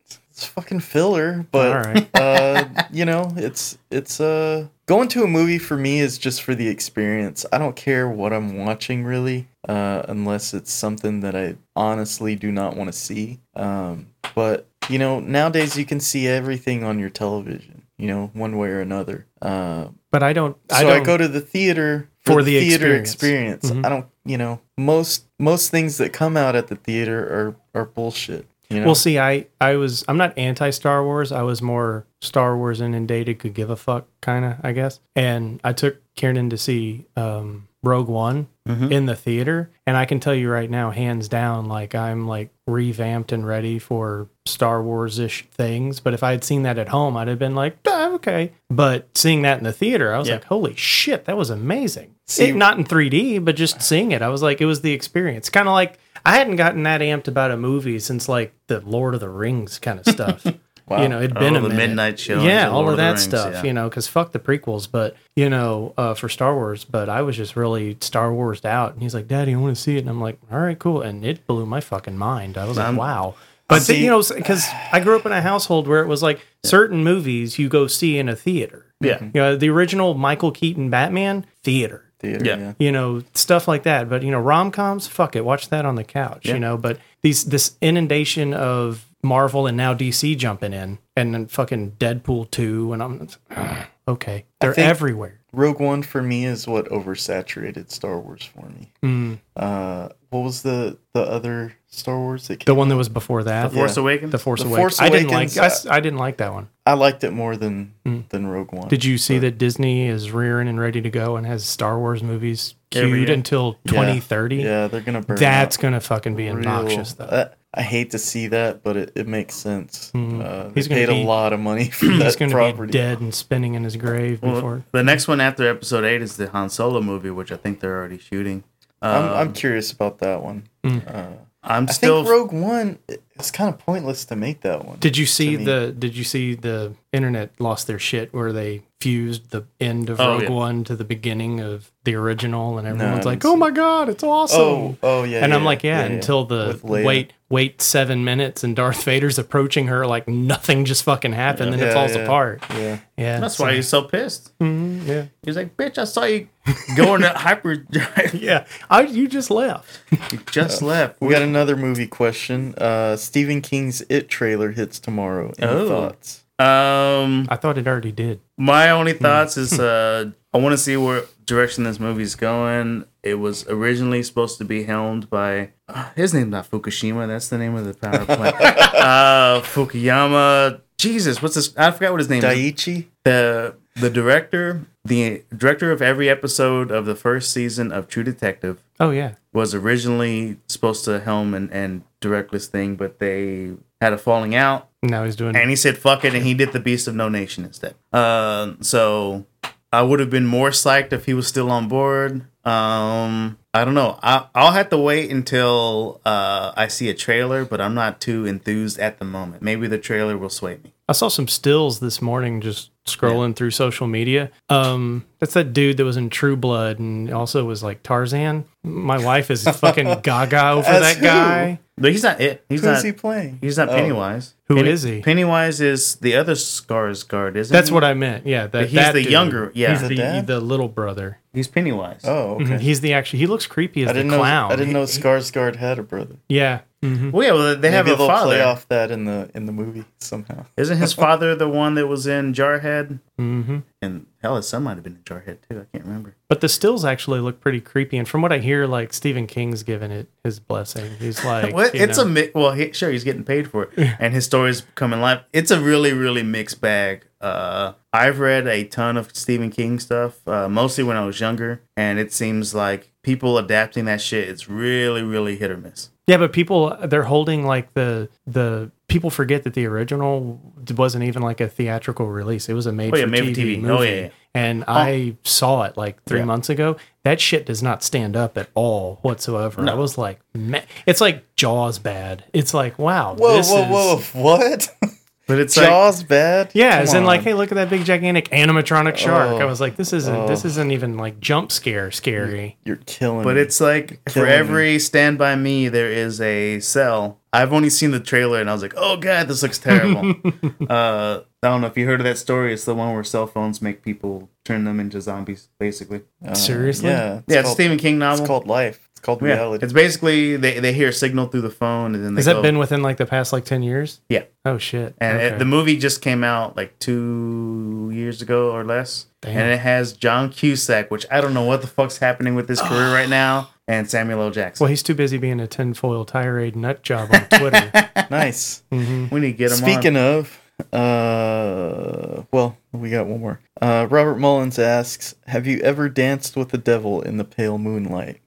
It's fucking filler, but right. uh, you know, it's it's uh going to a movie for me is just for the experience. I don't care what I'm watching really, uh, unless it's something that I honestly do not want to see. Um, but you know, nowadays you can see everything on your television. You know, one way or another. Uh, But I don't. so I I, don't. go to the theater For the theater experience. experience. Mhm. I don't, you know, most most things that come out at the theater are are bullshit. You know, Well, see, I I was I'm not anti Star Wars. I was more Star Wars inundated, could give a fuck kind of, I guess. And I took Kieran to see um, Rogue One Mm-hmm. in the theater, and I can tell you right now, hands down, like I'm like revamped and ready for Star Wars ish things. But if I had seen that at home, I'd have been like, ah, okay. But seeing that in the theater, I was Yeah. like, holy shit, that was amazing. See- It- not in 3D, but just seeing it, I was like, it was the experience. Kind of like I hadn't gotten that amped about a movie since like the Lord of the Rings kind of stuff. [LAUGHS] Wow. You know, it'd been Oh, a minute. midnight show. Yeah, all of of that Rings, stuff. yeah. You know, because fuck the prequels, but you know, uh, for Star Wars. But I was just really Star Wars out, and he's like, "Daddy, I want to see it," and I'm like, "All right, cool," and it blew my fucking mind. I was I'm- like, "Wow." But See- you know, because I grew up in a household where it was like certain movies you go see in a theater. Yeah. You know, the original Michael Keaton Batman theater theater. Yeah. yeah. you know stuff like that but you know rom-coms fuck it watch that on the couch you know but these this inundation of marvel and now dc jumping in and then fucking deadpool 2 and i'm [SIGHS] okay, they're everywhere. Rogue One for me is what oversaturated Star Wars for me. Mm. Uh, what was the the other Star Wars that The came? one that was before that, The Force Yeah. Awakens. The Force The Awakens. Force I didn't like. Awakens, I, s- I didn't like that one. I liked it more than Mm. than Rogue One. Did you see that Disney is rearing and ready to go and has Star Wars movies Every queued year. until Yeah. 2030? Yeah, they're gonna burn. That's gonna fucking be real- obnoxious, though. Uh, I hate to see that, but it, it makes sense. Mhm. Uh, He's they gonna paid be- a lot of money [CLEARS THROAT] for He's that going to property. be dead and spinning in his grave Well, before. the next one after Episode Eight is the Han Solo movie, which I think they're already shooting. Um, I'm, I'm curious about that one. Mm. Uh, I'm still I think Rogue One. It's kind of pointless to make that one. Did you see the? Did you see the internet lost their shit where they fused the end of Oh, Rogue yeah. One to the beginning of the original, and everyone's didn't like, "Oh my god, it's awesome!" Oh, oh yeah. and I'm yeah, like, yeah, until the wait, wait seven minutes, and Darth Vader's approaching her like nothing just fucking happened, and Yeah, it falls yeah. apart. Yeah. Yeah, That's so- why he's so pissed. Mhm, yeah, He's like, "Bitch, I saw you going [LAUGHS] to hyperdrive. yeah. I you just left. You just left." We got another movie question. Uh, Stephen King's It trailer hits tomorrow. Any Oh. thoughts? Um, I thought it already did. my only thoughts is [LAUGHS] uh, I want to see where direction this movie's going. It was originally supposed to be helmed by uh, his name's not Fukushima. That's the name of the power plant. [LAUGHS] uh, Fukuyama. Jesus, what's this? I forgot what his name is. Daiichi? the the director, the director of every episode of the first season of True Detective Oh yeah, was originally supposed to helm and, and direct this thing, but they had a falling out, now he's doing. and he said "fuck it," and he did the Beast of No Nation instead. Uh, so I would have been more psyched if he was still on board. Um, I don't know. I, I'll have to wait until uh, I see a trailer, but I'm not too enthused at the moment. Maybe the trailer will sway me. I saw some stills this morning just scrolling through social media. Um, that's that dude that was in True Blood and also was like Tarzan. My wife is [LAUGHS] fucking gaga over that who? guy. But he's not it. He's Who's not. he playing? He's not Oh. Pennywise. Who Who is is he? Pennywise is the other Skarsgård, isn't That's he? what I meant. Yeah, that He's that the dude. younger- yeah. he's The the dad? the little brother. He's Pennywise. Oh, okay. Mhm. He's the actually. He looks creepy as I the didn't know. clown. I didn't know He- Skarsgård had a brother. Yeah. Hmm Well, yeah, well, they have Maybe a they'll father. play off that in the in the movie somehow. Isn't his [LAUGHS] father the one that was in Jarhead? hmm And hell, his son might have been in Jarhead too. I can't remember. But the stills actually look pretty creepy. And from what I hear, like Stephen King's given it his blessing. He's [LAUGHS] like, Well, it's know, a mi- well, he, sure he's getting paid for it, and his stories coming live. It's a really, really mixed bag. Uh, I've read a ton of Stephen King stuff, uh, mostly when I was younger, and it seems like people adapting that shit. It's really, really hit or miss. Yeah, but people they're holding like the the people forget that the original wasn't even like a theatrical release. It was a made Oh, yeah, for made for TV, TV. Oh, movie. Oh, yeah, yeah. And oh. I saw it like three months ago. That shit does not stand up at all whatsoever. I was like, man, it's like Jaws bad. It's like, wow, Whoa, this whoa, is- whoa! What? [LAUGHS] But it's like Jaws bad? Yeah, Come as in like, hey, look at that big gigantic animatronic shark. Oh. I was like, this isn't this Oh. isn't even like jump scare scary. you're killing. But me. it's like for Killing me. every Stand By Me, there is a cell. I've only seen the trailer and I was like, oh god, this looks terrible. [LAUGHS] uh, I don't know if you heard of that story. It's the one where cell phones make people turn them into zombies, basically. Uh, Seriously? Yeah, it's yeah, it's a Stephen King novel. It's called life. It's called yeah, reality. it's basically they, they hear a signal through the phone and then they Has that go- been within like the past like ten years? Yeah. Oh shit. And Okay. it, the movie just came out like two years ago or less. Damn. And it has John Cusack, which I don't know what the fuck's happening with his career right [GASPS] now, and Samuel L. Jackson. well, he's too busy being a tinfoil tirade nut job on Twitter. [LAUGHS] nice. hmm we need to get him Speaking on. of, uh, well, we got one more. Uh, Robert Mullins asks, "Have you ever danced with the devil in the pale moonlight?"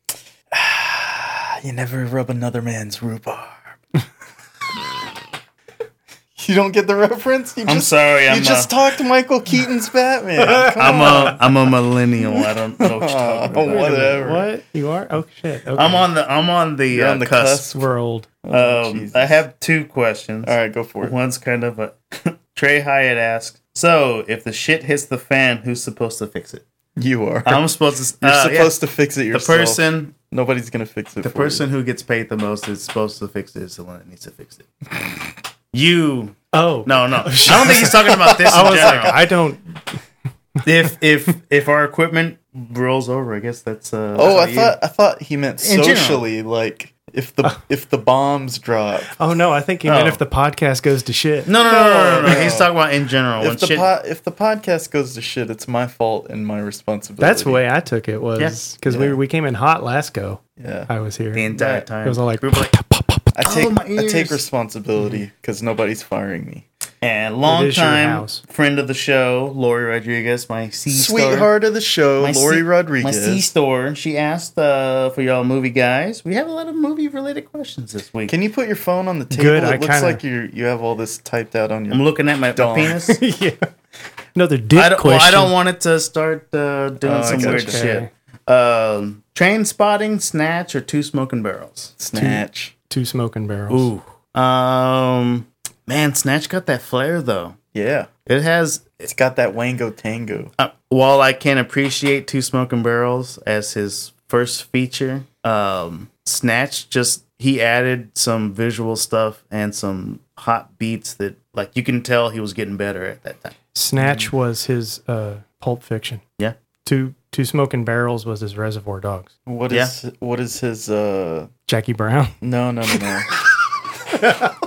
You never rub another man's rhubarb. you don't get the reference. You I'm just, sorry, You I'm just a, talked Michael Keaton's Batman. [LAUGHS] Come I'm on. a I'm a millennial. I don't know what you're talking Oh, about. whatever. What you are? Oh shit. Okay. I'm on the I'm on the, You're uh, on the cusp. cusp. We're. Oh, Um, I have two questions. All right, go for it. One's kind of a [LAUGHS] Trey Hyatt asks. So, if the shit hits the fan, who's supposed to fix it? You are. I'm supposed to. You're uh, yeah, supposed to fix it yourself. the person Nobody's gonna fix it. the for you. person who gets paid the most is supposed to fix it is the one that needs to fix it. [LAUGHS] You Oh no no. [LAUGHS] I don't think he's talking about this. I in was general. like, I don't. [LAUGHS] if if if our equipment rolls over, I guess that's. Uh, Oh, I on you. thought I thought he meant socially, like if the [LAUGHS] if the bombs drop, Oh no, I think he meant Oh. if the podcast goes to shit. No, no, no, no, no, no. No. [LAUGHS] He's talking about in general. when if the shit, po- if the podcast goes to shit, it's my fault and my responsibility. That's the way I took it was Yeah. because Yeah. we we came in hot last go. Yeah, I was here. the entire Right. time. It was all like, We were like I take Oh, my I take responsibility because nobody's firing me. And long time friend of the show, Lori Rodriguez, my C Sweetheart of the show, my Lori C- Rodriguez. my C store. She asked uh, for y'all movie guys. We have a lot of movie related questions this week. Can you put your phone on the table? Good, It I looks kinda- like you you have all this typed out on your. I'm looking at my, my penis. [LAUGHS] [LAUGHS] yeah. Another dick I don't, well, question. I don't want it to start uh, doing Oh, some weird gotcha. shit. Um, Trainspotting, snatch, or two smoking barrels. Snatch. Two smoking barrels. Ooh. Um, man, snatch got that flair though. Yeah, It has. it's got that Wango Tango. Uh, while I can appreciate two smoking barrels as his first feature, um, snatch just he added some visual stuff and some hot beats that like you can tell he was getting better at that time. Snatch was his uh, Pulp Fiction. Yeah. Two Two Smoking Barrels was his Reservoir Dogs. What is what is his? uh Jackie Brown. No, no, no, no. [LAUGHS]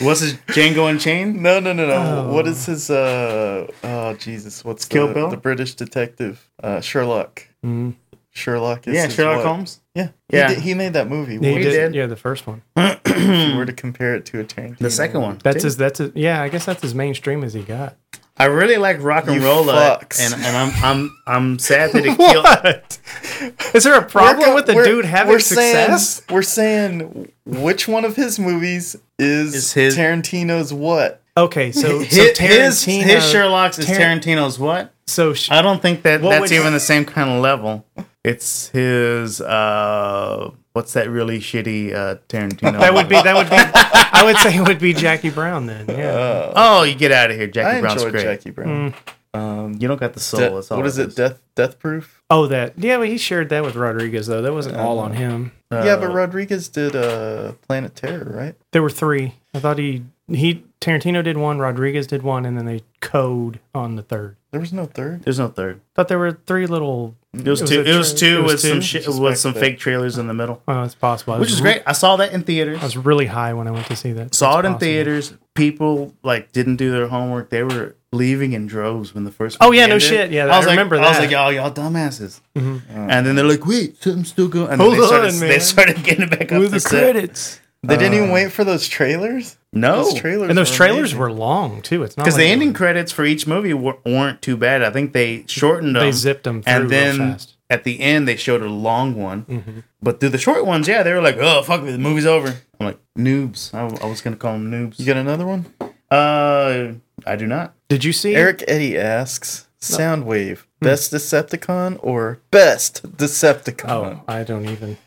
What's his Django Unchained? No, no, no, no. Oh. What is his? uh Oh, Jesus! What's Kill the, Bill? the British detective? Uh Sherlock. Mm. Sherlock is. Yeah, his Sherlock what? Holmes. Yeah, Yeah. He, did, he made that movie. He What did, did. Yeah, the first one. [CLEARS THROAT] if you were to compare it to a Tarantino, The second one. That's too. his. That's his, yeah. I guess that's as mainstream as he got. I really like rock and roll, fucks. and and I'm I'm I'm sad that it [LAUGHS] killed. What? Is there a problem We're- with the dude having we're success? Saying, we're saying which one of his movies is, Is his- Tarantino's what? Okay, so, so His, his, Tarantino. his Sherlock's is Tar- Tarantino's what? So sh- I don't think that that's would- even the same kind of level. It's his uh what's that really shitty uh Tarantino? that would be that would be. I would say it would be Jackie Brown then. Yeah. Oh, you get out of here, I Jackie Brown's enjoyed great. Jackie Brown. Um, You don't got the soul. De- that's all what is it? Death Death Proof? oh, that. Yeah, well, he shared that with Rodriguez though. That wasn't all on him. yeah, but Rodriguez did uh, Planet Terror, right? There were three. I thought he he Tarantino did one, Rodriguez did one, and then they code on the third. There was no third. There's no third. Thought there were three little. It was, It was two. It was two it was with some two? shit Just with some then. fake trailers in the middle, Oh, it's possible. I which was is re- great. I saw that in theaters. I was really high when I went to see that. saw It's it in possible. theaters. People like didn't do their homework. They were leaving in droves when the first. Oh, movie yeah, no ended. shit. Yeah, I was like, remember I was that. like, y'all, y'all dumbasses. Mhm. And then they're like, wait, something's still going. And Hold then they started, on, they started [LAUGHS] getting back up With the the set. credits. They didn't Uh, even wait for those trailers. No, Those trailers And those were trailers amazing. were long too. It's not because like the ending were- credits for each movie wa- weren't too bad. I think they shortened them. They zipped them through and then real fast. at the end they showed a long one. Mhm. But through the short ones, yeah, they were like, "Oh fuck, it, the movie's over." I'm like, "Noobs." I, I was gonna call them noobs. You got another one? uh, I do not. Did you see Eric Eddie asks, Soundwave, best Decepticon or best Decepticon?" Oh, Decepticon? I don't even. [SIGHS]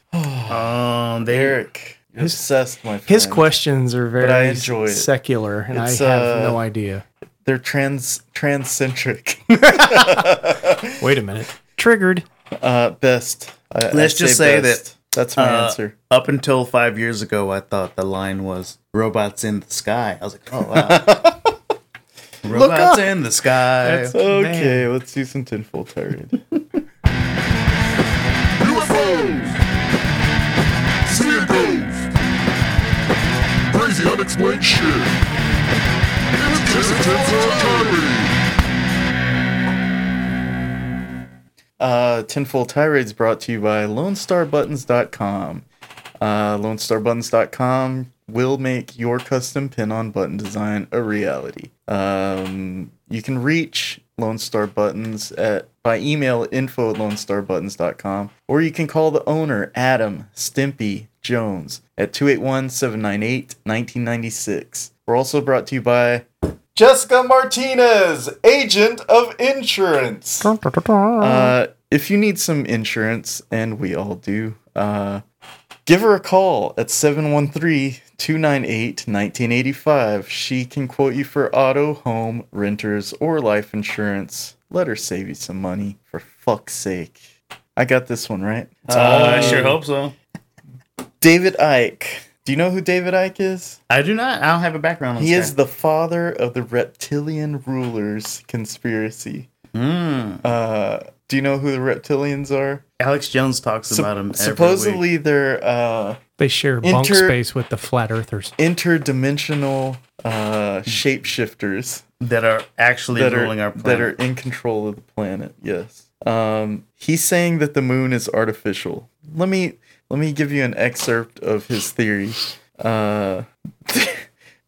Um, they Eric, you're His- obsessed, my friend. His questions are very I enjoy it. secular, and It's, I have uh, no idea. They're trans transcentric. [LAUGHS] [LAUGHS] Wait a minute. Triggered. uh, best. I, Let's I'd just say best. That's my Uh, answer. Up until five years ago, I thought the line was "robots in the sky." I was like, "Oh wow, [LAUGHS] robots up. in the sky." That's- Okay, let's do some tinfoil tirade. Unexplained shit! Uh, Tinfoil Tirades brought to you by LoneStarButtons.com. Uh, LoneStarButtons.com will make your custom pin-on button design a reality. Um, you can reach Lone Star Buttons at by email info at LoneStarButtons.com or you can call the owner Adam Stimpy Jones at 281-798-1996. We're also brought to you by Jessica Martinez, agent of insurance. Uh, if you need some insurance, and we all do, uh, give her a call at 713 298 1985. She can quote you for auto, home, renters, or life insurance. Let her save you some money, for fuck's sake. I got this one right. Oh, I sure hope so. David Icke. Do you know who David Icke is? I do not. I don't have a background on He this is the father of the reptilian rulers conspiracy. Mm. Uh, do you know who the reptilians are? Alex Jones talks Sup- about him. supposedly, they're uh, They share bunk Inter- space with the flat earthers. interdimensional uh, shapeshifters that are actually that ruling are our planet. that are in control of the planet. Yes. Um, he's saying that the moon is artificial. Let me let me give you an excerpt of his theory. Uh, [LAUGHS]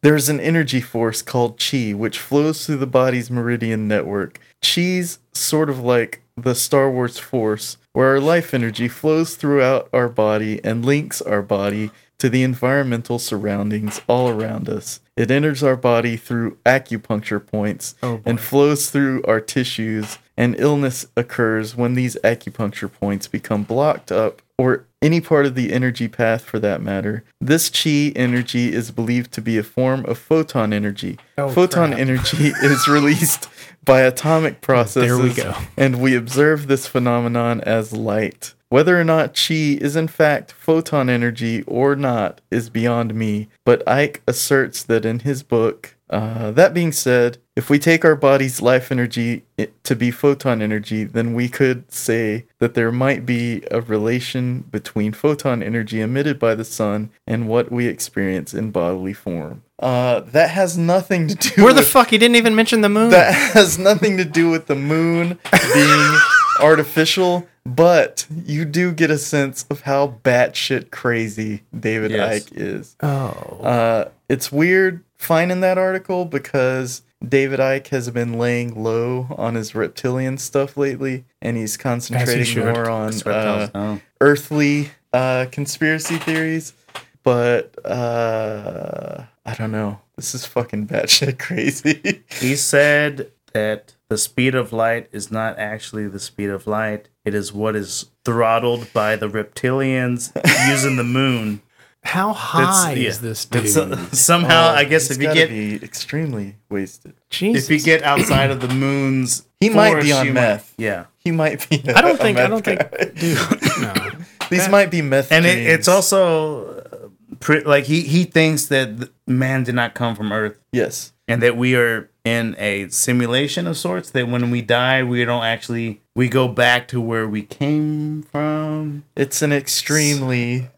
there's an energy force called chi, which flows through the body's meridian network. Chi's sort of like the Star Wars Force, where our life energy flows throughout our body and links our body to the environmental surroundings all around us. It enters our body through acupuncture points Oh, and flows through our tissues, and illness occurs when these acupuncture points become blocked up or any part of the energy path for that matter. This chi energy is believed to be a form of photon energy. Oh, photon crap. energy [LAUGHS] is released by atomic processes There we go. and we observe this phenomenon as light. Whether or not chi is in fact photon energy or not is beyond me, but Icke asserts that in his book. Uh, that being said, if we take our body's life energy to be photon energy, then we could say that there might be a relation between photon energy emitted by the sun and what we experience in bodily form. Uh, that has nothing to do Where the with fuck? He didn't even mention the moon. that has nothing to do with the moon being [LAUGHS] artificial, but you do get a sense of how batshit crazy David Yes. Icke is. oh. Uh, it's weird finding that article because David Icke has been laying low on his reptilian stuff lately, and he's concentrating should. more on uh, oh. earthly uh, conspiracy theories. But uh, I don't know. This is fucking batshit [LAUGHS] crazy. He said that the speed of light is not actually the speed of light. It is what is throttled by the reptilians using the moon. [LAUGHS] How high yeah. is this dude? That's- uh, somehow, I guess He's if you gotta get be extremely wasted. Jesus. if you get outside of the moon's, He might be on meth. might- yeah, He might be. I don't a think. I don't think. Dude, [LAUGHS] no. These might be meth. and it, it's also uh, pre- like he he thinks that man did not come from Earth. yes. and that we are in a simulation of sorts that when we die we don't actually we go back to where we came from It's an extremely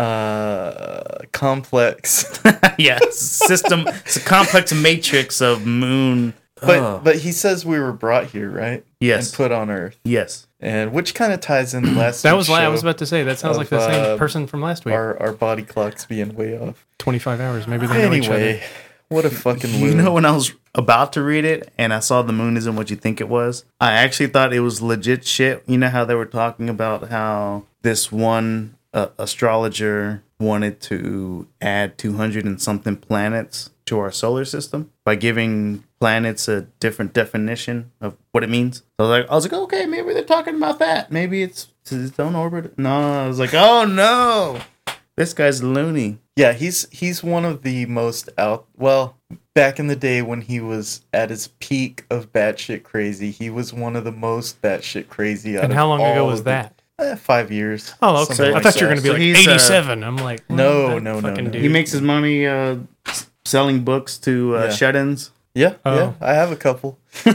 uh complex [LAUGHS] yeah system it's a complex matrix of moon but Oh, but he says we were brought here right Yes. and put on earth yes and which kind of ties in last That week's was. la- I was about to say. That sounds of, like the same uh, person from last week. our our body clocks being way off Twenty-five hours. Maybe they know anyway what a fucking you loon. know when i was about to read it and i saw the moon isn't what you think it was i actually thought it was legit shit you know how they were talking about how this one uh, astrologer wanted to add 200 and something planets to our solar system by giving planets a different definition of what it means. So I was like, I was like, okay, maybe they're talking about that. Maybe it's, it's own orbit. No, I was like, oh no, this guy's loony. Yeah, he's he's one of the most out. Well, back in the day when he was at his peak of batshit crazy, he was one of the most batshit crazy. And how long ago was that? Eh, five years. Oh, okay. something I like thought you were going to be So like he's, uh, eighty-seven. I'm like, well, No, no, no, no. dude. He makes his money uh, selling books to uh, Yeah. shut-ins. Yeah, Oh. yeah, I have a couple. [LAUGHS] [LAUGHS]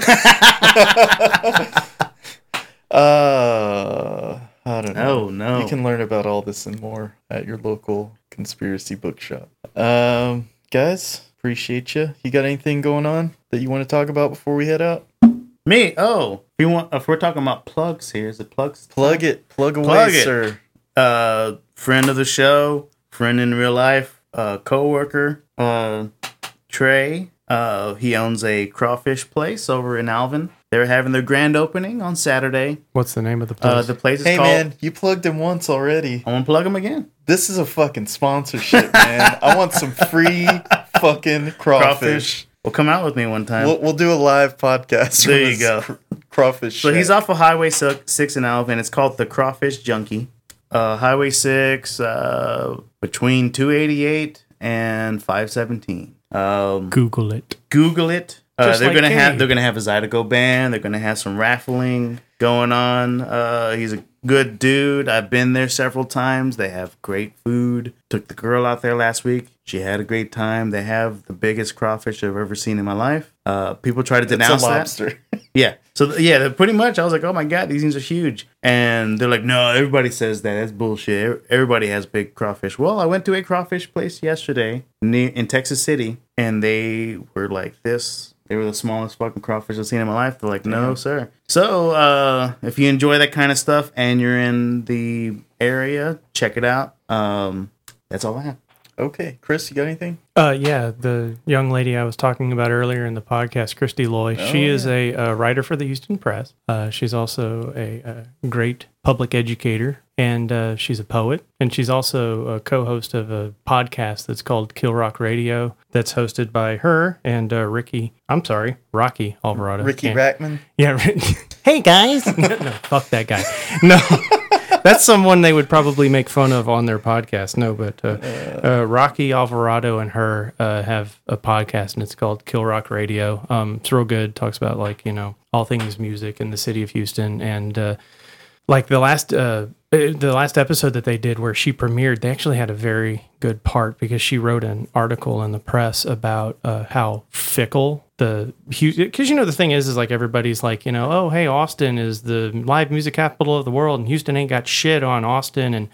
uh, I don't know. Oh no! You can learn about all this and more at your local conspiracy bookshop. Um, guys, appreciate you. You got anything going on that you want to talk about before we head out? Me? Oh, if you want? If we're talking about plugs here, is it plugs? Plug it, plug away, Plug it. sir. uh friend of the show, friend in real life, uh coworker, uh Trey. Uh he owns a crawfish place over in Alvin. They're having their grand opening on Saturday. What's the name of the place? Uh the place is Hey called man, you plugged him once already. I want to plug him again. This is a fucking sponsorship, man. I want some free [LAUGHS] fucking crawfish. Crawfish. Well, come out with me one time. We'll, we'll do a live podcast. There you go. cr- Crawfish. So he's off of Highway 6 in Alvin. It's called the Crawfish Junkie. Uh, Highway 6, uh, between 288 and 517. Um, Google it. Google it. Uh, they're like gonna have they're gonna have a Zydeco band. They're gonna have some raffling going on. Uh, he's a good dude. I've been there several times. They have great food. Took the girl out there last week. She had a great time. They have the biggest crawfish I've ever seen in my life. uh, people try to It's a denounce that. [LAUGHS] Yeah. So yeah, pretty much. I was like, oh my god, these things are huge, and they're like, no, everybody says that. That's bullshit. Everybody has big crawfish. Well, I went to a crawfish place yesterday in Texas City, and they were like this. They were the smallest fucking crawfish I've seen in my life. They're like, no, sir. So, uh, if you enjoy that kind of stuff and you're in the area, check it out. Um, that's all I have. Okay, Chris, you got anything? Uh, yeah, the young lady I was talking about earlier in the podcast, Kristy Loye. she is a, uh writer for the Houston Press. Uh, she's also a, a great public educator, and uh, she's a poet. And she's also a co-host of a podcast that's called Kill Rock Radio, that's hosted by her and uh, Ricky. I'm sorry, Rocky Alvarado. Ricky Yeah. Rackman. Yeah. [LAUGHS] Rick- hey guys. [LAUGHS] no, no, fuck that guy. No. That's someone they would probably make fun of on their podcast. No, but uh, uh, Rocky Alvarado and her uh, have a podcast, and it's called Kill Rock Radio. Um, it's real good. Talks about like you know all things music in the city of Houston, and uh, like the last uh, uh, the last episode that they did where she premiered, they actually had a very good part because she wrote an article in the press about uh, how fickle the because you know the thing is is like everybody's like you know oh hey Austin is the live music capital of the world and Houston ain't got shit on Austin and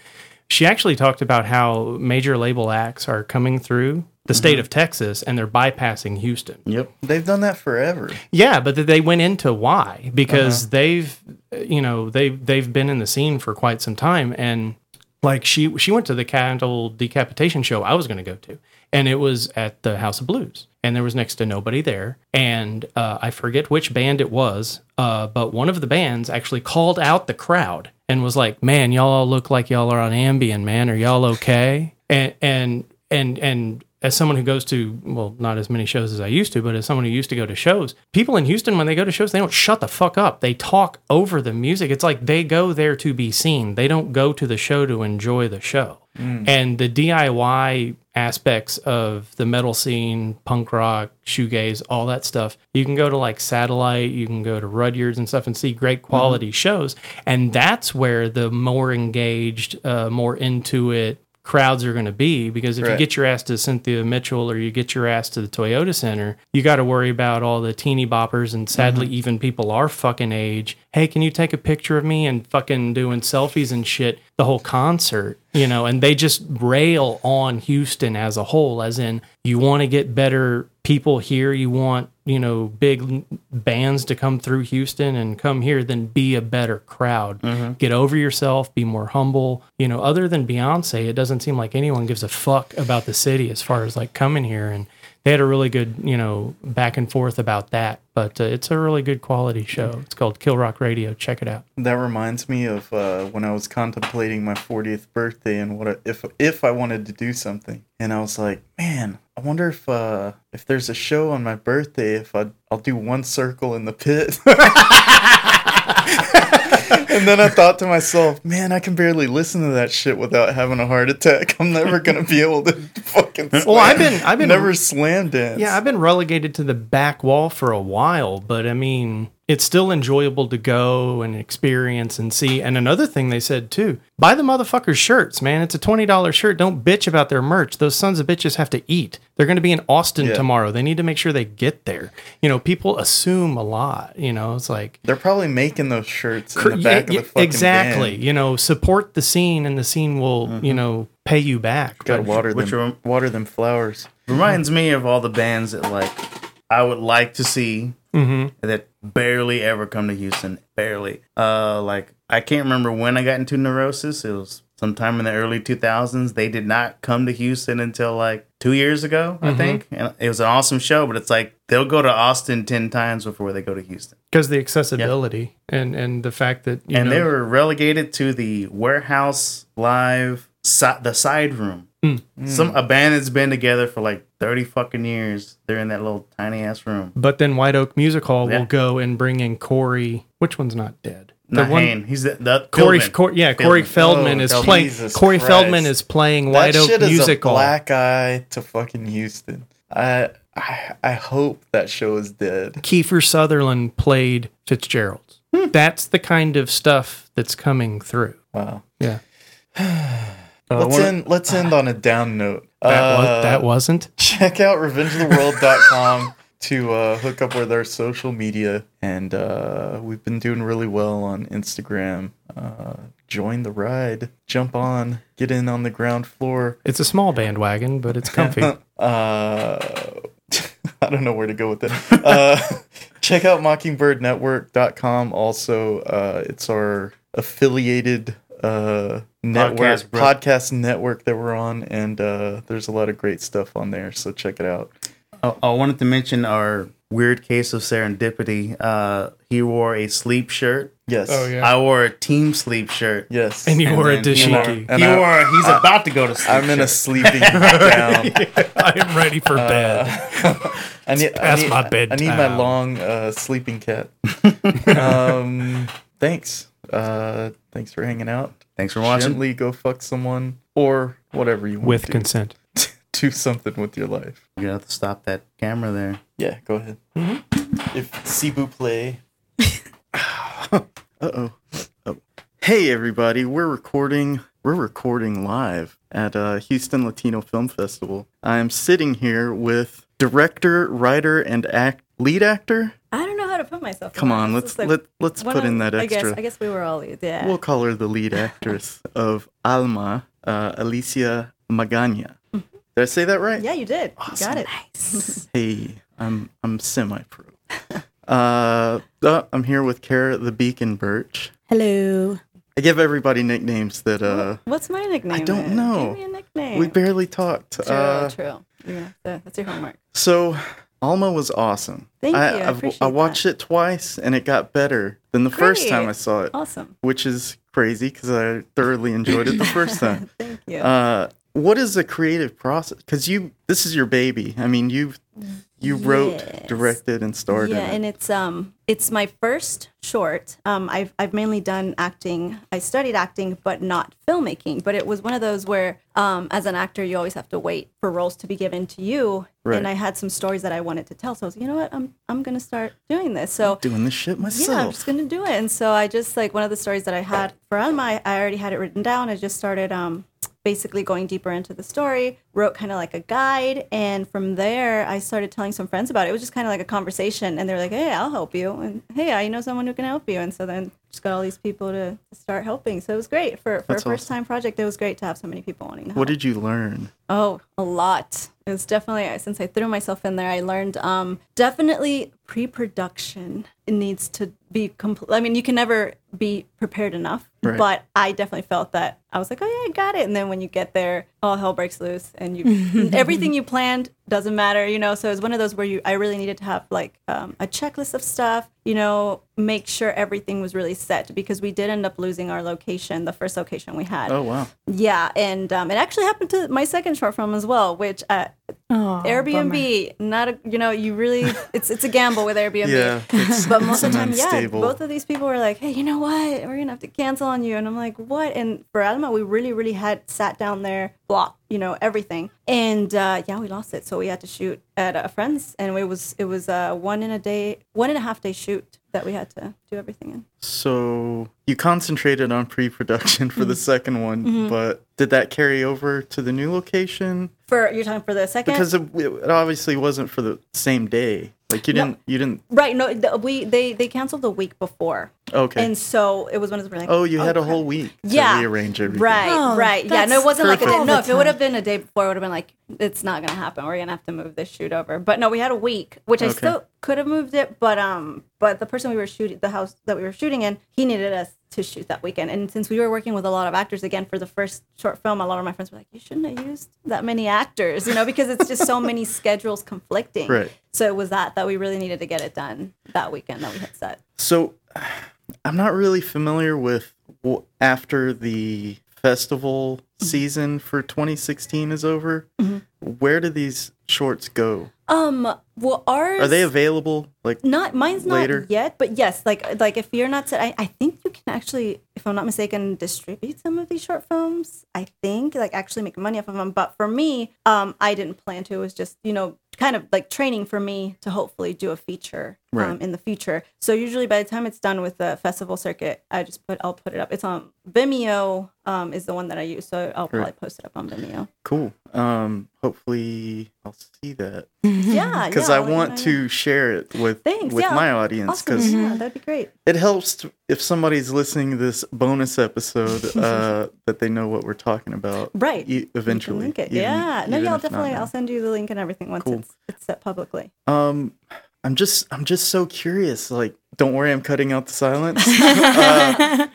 she actually talked about how major label acts are coming through the state of Texas and they're bypassing Houston. Yep. They've done that forever. Yeah, but they went into why because they've you know they they've been in the scene for quite some time and like she she went to the Cattle Decapitation show I was going to go to and it was at the House of Blues and there was next to nobody there and uh, I forget which band it was uh, but one of the bands actually called out the crowd and was like man y'all all look like y'all are on Ambien man. Are y'all okay? And and and and as someone who goes to well not as many shows as i used to but as someone who used to go to shows people in houston when they go to shows they don't shut the fuck up. They talk over the music. It's like they go there to be seen. They don't go to the show to enjoy the show Mm. and the diy aspects of the metal scene punk rock shoegaze all that stuff you can go to like satellite you can go to rudyard's and stuff and see great mm-hmm. quality shows. And that's where the more engaged uh, more into it crowds are going to be because if you get your ass to Cynthia Mitchell or you get your ass to the Toyota Center, you got to worry about all the teeny boppers and sadly mm-hmm. even people our fucking age. Hey, can you take a picture of me and fucking doing selfies and shit the whole concert, you know? And they just rail on Houston as a whole, as in you want to get better people here, you want you know big bands to come through Houston and come here, then be a better crowd. Mm-hmm. Get over yourself, be more humble. You know, other than Beyonce, it doesn't seem like anyone gives a fuck about the city as far as like coming here. And they had a really good you know back and forth about that. But uh, it's a really good quality show. It's called Kill Rock Radio. Check it out. That reminds me of uh, when I was contemplating my 40th birthday and what I, if if I wanted to do something, and I was like, man, I wonder if uh, if there's a show on my birthday, if I I'll do one circle in the pit. [LAUGHS] [LAUGHS] and then I thought to myself, man, I can barely listen to that shit without having a heart attack. I'm never gonna be able to fucking. Slam, Well, I've been- I've been- never slam dance. Yeah, I've been relegated to the back wall for a while, but I mean, it's still enjoyable to go and experience and see. And another thing they said too, buy the motherfuckers shirts, man. It's a $20 shirt. Don't bitch about their merch. Those sons of bitches have to eat. They're going to be in Austin Yeah. tomorrow. They need to make sure they get there. You know, people assume a lot, you know, it's like They're probably making those shirts in the back yeah, of the fucking exactly. van. You know, support the scene and the scene will, you mm-hmm. know, pay you back. Gotta water Which them, rem- water them flowers. reminds me of all the bands that like I would like to see that barely ever come to Houston. Barely. Uh, like I can't remember when I got into Neurosis. It was sometime in the early 2000s. They did not come to Houston until like two years ago, I think. And it was an awesome show, but it's like they'll go to Austin ten times before they go to Houston. because the accessibility and and the fact that you and know, they were relegated to the warehouse live si- the side room. Hmm. Some a band that's been together for like thirty fucking years. They're in that little tiny ass room. But then White Oak Music Hall Yeah. will go and bring in Corey. Which one's not dead? Not Haim. He's the, the Corey, Feldman. Corey, yeah, Corey Feldman Oh, is Jesus playing. Corey Christ. Feldman is playing White that Oak shit is Music a Hall. black eye to fucking Houston. I, I I hope that show is dead. Kiefer Sutherland played Fitzgerald. Hmm. That's the kind of stuff that's coming through. Wow. Yeah, [SIGHS] [SIGHS] [SIGHS] let's end let's end on a down note. [SIGHS] that, Uh, was, that wasn't. check out revengeoftheworld.com [LAUGHS] to uh, hook up with our social media, and uh, we've been doing really well on Instagram. Uh, join the ride, jump on, get in on the ground floor. It's a small bandwagon, but it's comfy. [LAUGHS] uh, [LAUGHS] I don't know where to go with it. Uh, check out mockingbirdnetwork.com. Also, uh, it's our affiliated uh, network, Podcast, podcast network that we're on, and uh, there's a lot of great stuff on there. So check it out. I, I wanted to mention our weird case of serendipity. Uh, he wore a sleep shirt. Yes. Oh, yeah. I wore a team sleep shirt. Yes. and you wore a then, you know, dashiki. And he I- wore. He's about to go to sleep. I'm in a shirt. sleeping [LAUGHS] down. [LAUGHS] I am ready for bed. [LAUGHS] I need, I need, my bed. I need my long uh, sleeping cat. um, thanks. Uh, thanks for hanging out. Thanks for watching. Gently go fuck someone or whatever you want With to. consent. [LAUGHS] do something with your life. You have to stop that camera there. Yeah, go ahead. If Cebu play. [LAUGHS] uh oh. Oh. Hey everybody, we're recording. We're recording live at uh, Houston Latino Film Festival. I'm sitting here with director, writer, and act lead actor. I don't know how to put myself. Come on, let's is like let let's one put of- in that I guess extra. I guess we were all yeah. We'll call her the lead actress [LAUGHS] of Alma, uh, Alycya Magana. Did I say that right? yeah, you did. You got it. [LAUGHS] Hey, I'm I'm semi-pro. uh, uh, I'm here with Cara the Beacon Burch. Hello. I give everybody nicknames that uh What's my nickname? I don't then? know. Give me a nickname. we barely talked. True, Uh, true. You're gonna have to, that's your homework. so Alma was awesome. Thank I, you, I watched it twice and it got better than the first time I saw it, Awesome. which is crazy because I thoroughly enjoyed it the first [LAUGHS] time. Thank you. Uh, what is the creative process? Because you, this is your baby. I mean, you've you wrote, directed, and starred yeah, in and it's um it's my first short. Um, I've I've mainly done acting. I studied acting, but not filmmaking. But it was one of those where, um, as an actor, you always have to wait for roles to be given to you. Right. And I had some stories that I wanted to tell, so I was, you know what, I'm I'm gonna start doing this. So Doing this shit myself. yeah, I'm just gonna do it. And so I just like one of the stories that I had for Alma, I, I already had it written down. I just started um basically going deeper into the story, wrote kind of like a guide, and from there I started telling some friends about it. It was just kind of like a conversation, and they were like, "Hey, I'll help you," and "Hey, I know someone who can help you," and so then just got all these people to, to start helping. So it was great for for That's a first time project. It was great to have so many people wanting to help. what did you learn? Oh, a lot. It was definitely since I threw myself in there. I learned um, definitely pre-production. Needs to be complete. I mean, you can never be prepared enough. Right. But I definitely felt that I was like, oh yeah, I got it. And then when you get there, all hell breaks loose, and you [LAUGHS] everything you planned doesn't matter. You know, so it's one of those where you I really needed to have like um, a checklist of stuff. You know, make sure everything was really set because we did end up losing our location, the first location we had. Oh wow. Yeah, and um, it actually happened to my second short film as well, which uh, Airbnb, not a you know, you really it's it's a gamble with Airbnb. [LAUGHS] Yeah, but most of the time, yeah, both of these people were like, "Hey, you know what? We're gonna have to cancel on you," and I'm like, "What?" And for Alma, we really, really had sat down there, block, you know, everything, and uh, yeah, we lost it, so we had to shoot at a friend's, and it was it was a one in a day, one and a half day shoot that we had to do everything in. So you concentrated on pre-production for Mm-hmm. the second one, but did that carry over to the new location? For you're talking for the second Because it, it obviously wasn't for the same day. Like you didn't, you didn't. Right. No, the, we they they canceled the week before, Okay. and so it was one of those where like, oh, you had a whole week to Yeah. rearrange everything. Right, Oh, right. Yeah, no, it wasn't like a day. No, if it would have been a day before, it would have been like, it's not gonna happen. We're gonna have to move this shoot over. But no, we had a week, which I still could have moved it, but um, but the person we were shooting, the house that we were shooting in, he needed us to shoot that weekend. And since we were working with a lot of actors again for the first short film, a lot of my friends were like, you shouldn't have used that many actors, you know, because it's just so many [LAUGHS] schedules conflicting. Right. So it was that that we really needed to get it done that weekend that we had set. So I'm not really familiar with after the festival Mm-hmm. season for 2016 is over. Where do these shorts go? Um. Well, ours Are they available? Like Not mine's not yet, but yes, like like if you're not set, I, I think can actually, if I'm not mistaken, distribute some of these short films. I think like actually make money off of them. But for me, um, I didn't plan to. It was just you know kind of like training for me to hopefully do a feature um, in the future. So usually by the time it's done with the festival circuit, I just put I'll put it up. It's on Vimeo. Um, is the one that I use, so I'll probably Right. post it up on Vimeo. cool. Um, hopefully I'll see that [LAUGHS] Yeah, because yeah, I want to share it with Thanks, with yeah. my audience Awesome. because Yeah, that'd be great. it helps to, if listening to this bonus episode uh, [LAUGHS] that they know what we're talking about. Right. e- eventually. link it. even- yeah. No, yeah, I'll definitely. I'll send you the link and everything once Cool. it's it's set publicly. Um, I'm just I'm just so curious. Like, don't worry, I'm cutting out the silence. [LAUGHS] uh,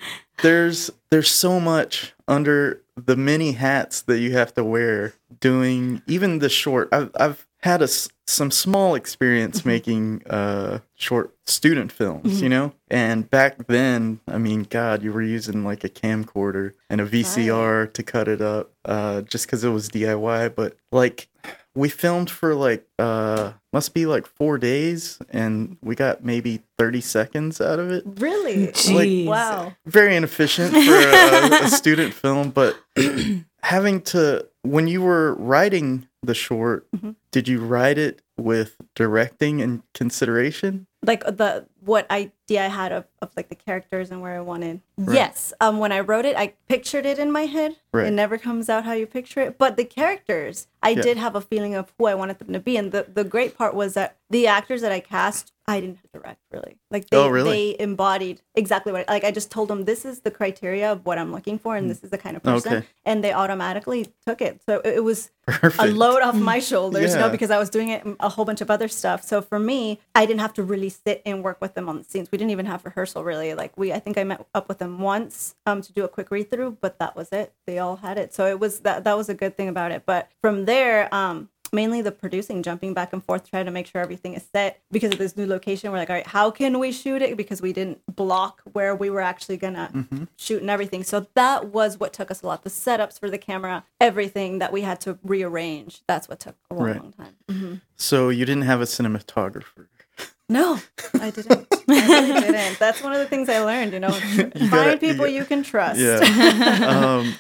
there's there's so much under the many hats that you have to wear doing even the short. I've I've had a some small experience making uh short student films, you know. And back then, I mean, God, you were using like a camcorder and a VCR to cut it up, uh, just because it was DIY. But like, we filmed for like uh must be like four days and we got maybe 30 seconds out of it Really? Jeez. Wow. very inefficient for a, a student film but [CLEARS THROAT] having to when you were writing the short did you write it with directing and consideration Like the what idea I had of, of like the characters and where I wanted. Yes. Um when I wrote it, I pictured it in my head. Right. It never comes out how you picture it. But the characters, I Yeah. did have a feeling of who I wanted them to be. And the, the great part was that the actors that I cast, I didn't have to direct really. Like they Oh, really? they embodied exactly what like I just told them this is the criteria of what I'm looking for and this is the kind of person. Hmm. Okay. And they automatically took it. So it, it was perfect a load off [LAUGHS] my shoulders, you know, because I was doing it a whole bunch of other stuff. So for me, I didn't have to really sit and work with them on the scenes. We didn't even have rehearsal really. Like we, I think I met up with them once um, to do a quick read through, but that was it. They all had it, so it was that that was a good thing about it. But from there, um, mainly the producing, jumping back and forth, trying to make sure everything is set because of this new location. We're like, all right, how can we shoot it? Because we didn't block where we were actually gonna Mm-hmm. shoot and everything. So that was what took us a lot. The setups for the camera, everything that we had to rearrange. That's what took a long, Right. long time. so you didn't have a cinematographer No, [LAUGHS] I didn't. I really didn't. That's one of the things I learned. You know, [LAUGHS] find gotta- people you you, can trust. yeah [LAUGHS] um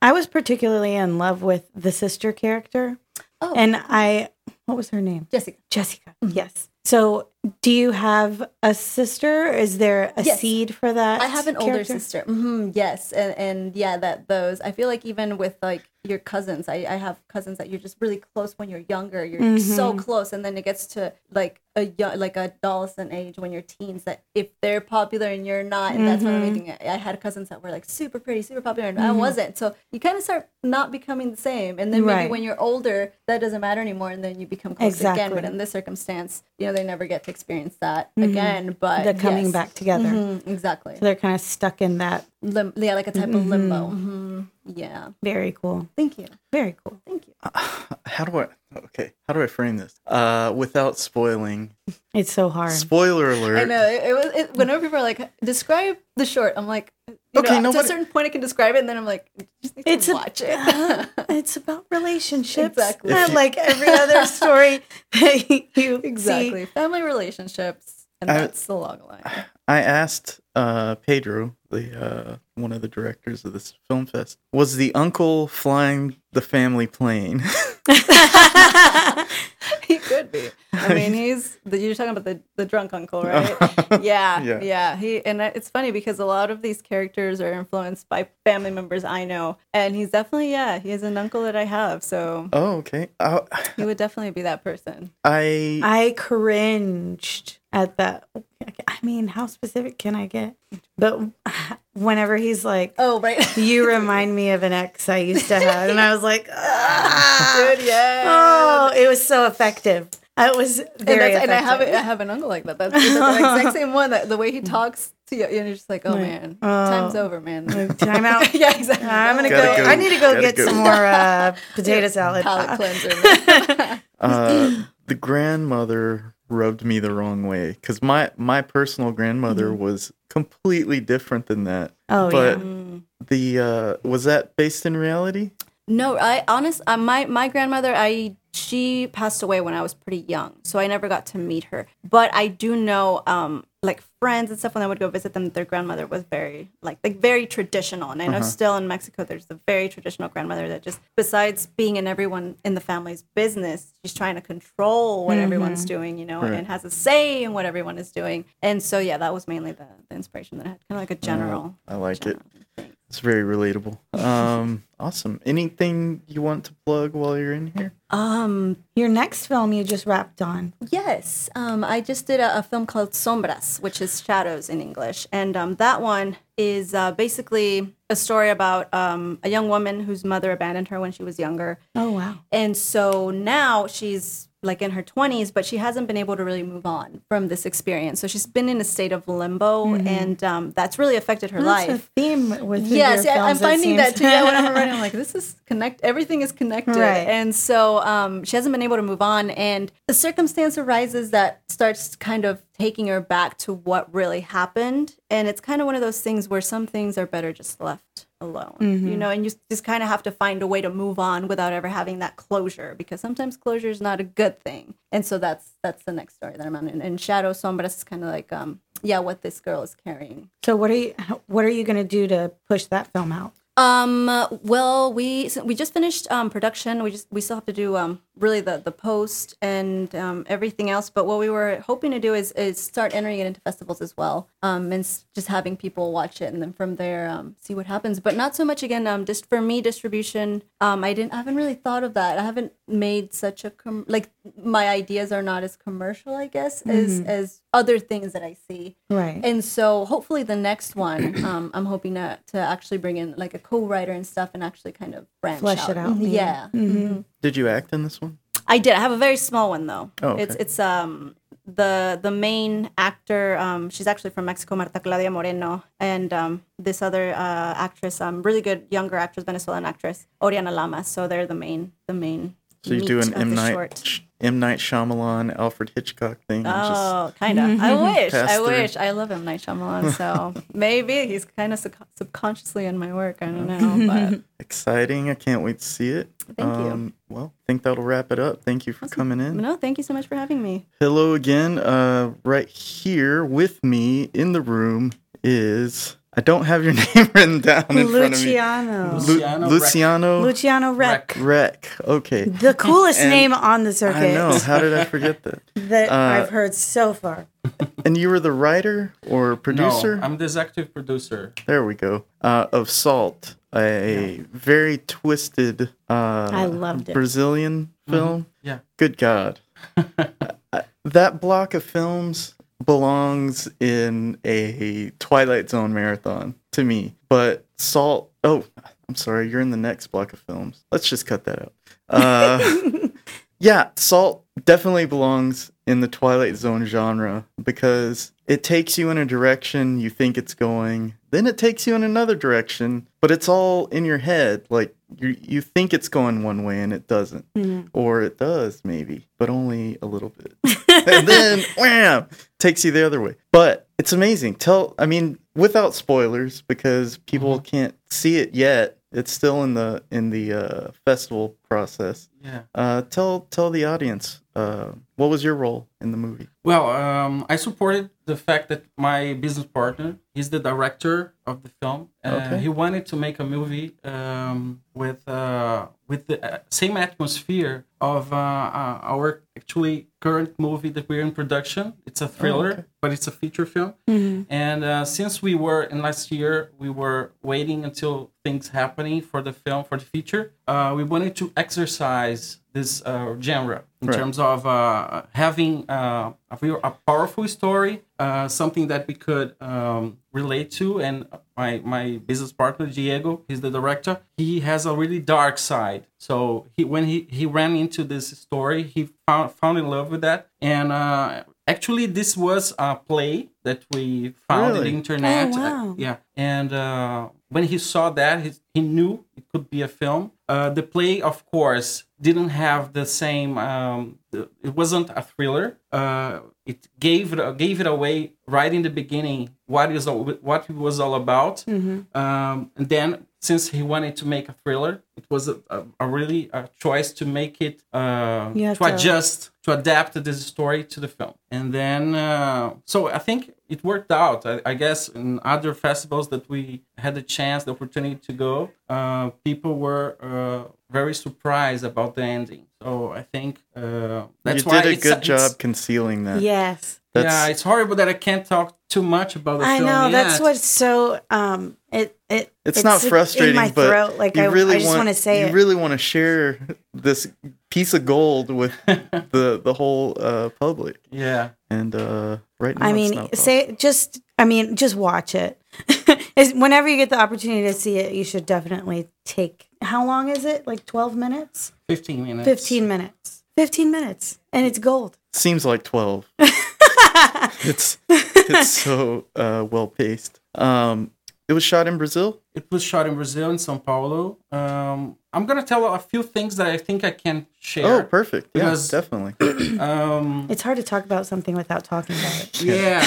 I was particularly in love with the sister character. Oh. And I, what was her name? Jessica. Jessica. Yes. So, do you have a sister? Is there a Yes. seed for that? I have an older character? sister. hmm yes, and and yeah, that those. I feel like even with like your cousins, I I have cousins that you're just really close when you're younger. You're so mm-hmm. close, and then it gets to like a young, like a adolescent age when you're teens. That if they're popular and you're not, and that's one of the thing. I, I had cousins that were like super pretty, super popular, and I mm-hmm. wasn't. So you kind of start not becoming the same, and then maybe Right. when you're older, that doesn't matter anymore, and then you become close again. But in this circumstance, you know, they never get to experience that mm-hmm. again. But The coming yes. back together. Mhm, exactly. So they're kind of stuck in that. Lim- yeah, like a type of limbo. Yeah. Very cool. Thank you. Very cool. Thank you. [LAUGHS] how do i okay how do i frame this uh without spoiling [LAUGHS] It's so hard. spoiler alert I know it, it was. It, whenever people are like, "Describe the short," I'm like, you Okay, know, to a certain point, I can describe it, and then I'm like, just need to It's a- watch it. [LAUGHS] it's about relationships. Exactly. Not like every other story that you exactly. Family relationships, and I- that's the log line. I asked uh, Pedro, the uh, one of the directors of this film fest, was the uncle flying the family plane? [LAUGHS] [LAUGHS] he could be. I [LAUGHS] mean, he's the, you're talking about the, the drunk uncle, right? yeah, Yeah. yeah, He and it's funny because a lot of these characters are influenced by family members I know, and he's definitely yeah, he is an uncle that I have, so oh, okay. Uh, he would definitely be that person. I I cringed at that. I mean, how specific can I get? But [LAUGHS] whenever he's like, Oh right, [LAUGHS] you remind me of an ex I used to have. And I was like, [LAUGHS] ah. dude, yeah. oh, it was so effective. It was and, very that's, and I have effective. I have an uncle like that. That's the exact same one. That the way he talks to you, and you're just like, oh man, time's over, man. Time out. yeah, exactly. I'm gonna go, go. I need to go Gotta get go. some more uh, potato salad. Palate cleanser. uh, the grandmother rubbed me the wrong way because my my personal grandmother was completely different than that. Oh, but yeah. the uh, was that based in reality? No, I honest. Uh, my my grandmother, I she passed away when I was pretty young, so I never got to meet her. But I do know, um, like friends and stuff when I would go visit them, their grandmother was very like like very traditional. And I know uh-huh. still in Mexico, there's a very traditional grandmother that just besides being in everyone in the family's business, she's trying to control what mm-hmm. everyone's doing, you know, Right. and has a say in what everyone is doing. And so yeah, that was mainly the, the inspiration that I had, kind of like a general. I like it. general thing. It's very relatable. Um, awesome. Anything you want to plug while you're in here? Um, Your next film you just wrapped on. Yes, um, I just did a, a film called Sombras, which is shadows in English, and um, that one is uh, basically a story about um, a young woman whose mother abandoned her when she was younger, Oh wow. and so now she's like in her 20s, but she hasn't been able to really move on from this experience. So she's been in a state of limbo, and um, that's really affected her That's life. a theme with Yes, yeah, I'm finding that too. Yeah, when I'm writing, I'm [LAUGHS] like, this is connect. Everything is connected, Right. and so um, she hasn't been able to move on. And the circumstance arises that starts kind of taking her back to what really happened. And it's kind of one of those things where some things are better just left alone, you know. And you just kind of have to find a way to move on without ever having that closure, because sometimes closure is not a good thing. And so that's that's the next story that I'm on. And, and Shadow Sombras is kind of like, um, yeah, what this girl is carrying. So what are you what are you going to do to push that film out? Um. Well, we so we just finished um, production. We just we still have to do um really the the post and um, everything else. But what we were hoping to do is is start entering it into festivals as well. Um, and s- just having people watch it and then from there um see what happens. But not so much again. Um, just for me distribution. Um, I didn't. I haven't really thought of that. I haven't made such a com- like my ideas are not as commercial, I guess, as as other things that I see. Right. And so hopefully the next one, [CLEARS THROAT] um, I'm hoping to, to actually bring in like a co-writer and stuff and actually kind of branch Flesh out. it out, Mhm, yeah. Yeah. Mhm. Did you act in this one? I did. I have a very small one though. Oh, okay. It's it's um the the main actor. Um, she's actually from Mexico, Marta Claudia Moreno, and um, this other uh, actress, um, really good younger actress, Venezuelan actress, Oriana Lamas. So they're the main the main. So you do an M Night short. M Night Shyamalan, Alfred Hitchcock thing. Oh, kind of. I [LAUGHS] wish. I through. wish. I love him, Night Shyamalan. So [LAUGHS] maybe he's kind of sub- subconsciously in my work. I don't know, [LAUGHS] but exciting. I can't wait to see it. Thank you. Um, well, I think that'll wrap it up. Thank you for coming in. no, thank you so much for having me. Hello again. Uh, right here with me in the room is I don't have your [LAUGHS] name written down in front of me. Luciano. Lu- Luciano Luciano Luciano Reck. Reck. Okay. The [LAUGHS] coolest And name on the circuit I know. How did I [LAUGHS] forget that? that Uh, I've heard so far. And you were the writer or producer? No, I'm the executive producer. There we go. Uh, of Salt, a very twisted uh, I loved it. Brazilian film. Yeah. Good God. Uh, that block of films belongs in a Twilight Zone marathon to me. But Salt, oh, I'm sorry, you're in the next block of films. Let's just cut that out. Uh, [LAUGHS] yeah, Salt definitely belongs in the Twilight Zone genre because it takes you in a direction you think it's going, then it takes you in another direction, but it's all in your head. Like you, you think it's going one way and it doesn't, or it does maybe, but only a little bit, [LAUGHS] and then wham, takes you the other way. But it's amazing. Tell, I mean, without spoilers because people can't see it yet. It's still in the in the uh, festival process. Yeah. Uh, tell tell the audience uh, what was your role in the movie. Well, um, I supported the fact that my business partner, he's the director of the film. Okay. He wanted to make a movie um, with uh, with the uh, same atmosphere of uh, uh, our actually current movie that we're in production. It's a thriller, okay. but it's a feature film. And uh, since we were in last year, we were waiting until things happening for the film for the feature. Uh, we wanted to exercise this uh, genre in Right. terms of uh, having uh, a, a powerful story, uh, something that we could um, relate to. And my my business partner Diego, he's the director. He has a really dark side. So he when he he ran into this story, he found found in love with that. And uh, actually, this was a play that we found on Really? the internet. Oh, wow. Uh, yeah, and uh, when he saw that, he, he knew it could be a film. Uh, the play, of course, didn't have the same. Um, it wasn't a thriller. Uh, it gave it gave it away right in the beginning what is all, what it was all about. Um, and then since he wanted to make a thriller, it was a, a, a really a choice to make it uh, You to to- adjust to adapt this story to the film. And then uh, so I think it worked out. I, I guess in other festivals that we had the chance, the opportunity to go, uh, people were uh, very surprised about the ending. So I think uh, that's you why did a good it's- job concealing that. Yes. That's, yeah, it's horrible that I can't talk too much about the I film. know that's what's so um it it it's, not frustrating, in my but throat. Like you I, really I just want, want to say you it. really want to share this piece of gold with [LAUGHS] the the whole uh, public. Yeah. And uh, right now, I mean, not say just. I mean, just watch it. [LAUGHS] Is- Whenever you get the opportunity to see it, you should definitely take. How long is it? Like twelve minutes? 15 minutes. Fifteen minutes. Fifteen minutes, and it's gold. seems like 12 [LAUGHS] [LAUGHS] it's it's so uh, well paced um it was shot in brazil It was shot in Brazil, in São Paulo. Um, I'm gonna tell a few things that I think I can share. oh share. perfect yeah definitely [CLEARS THROAT] Um, It's hard to talk about something without talking about it. yeah.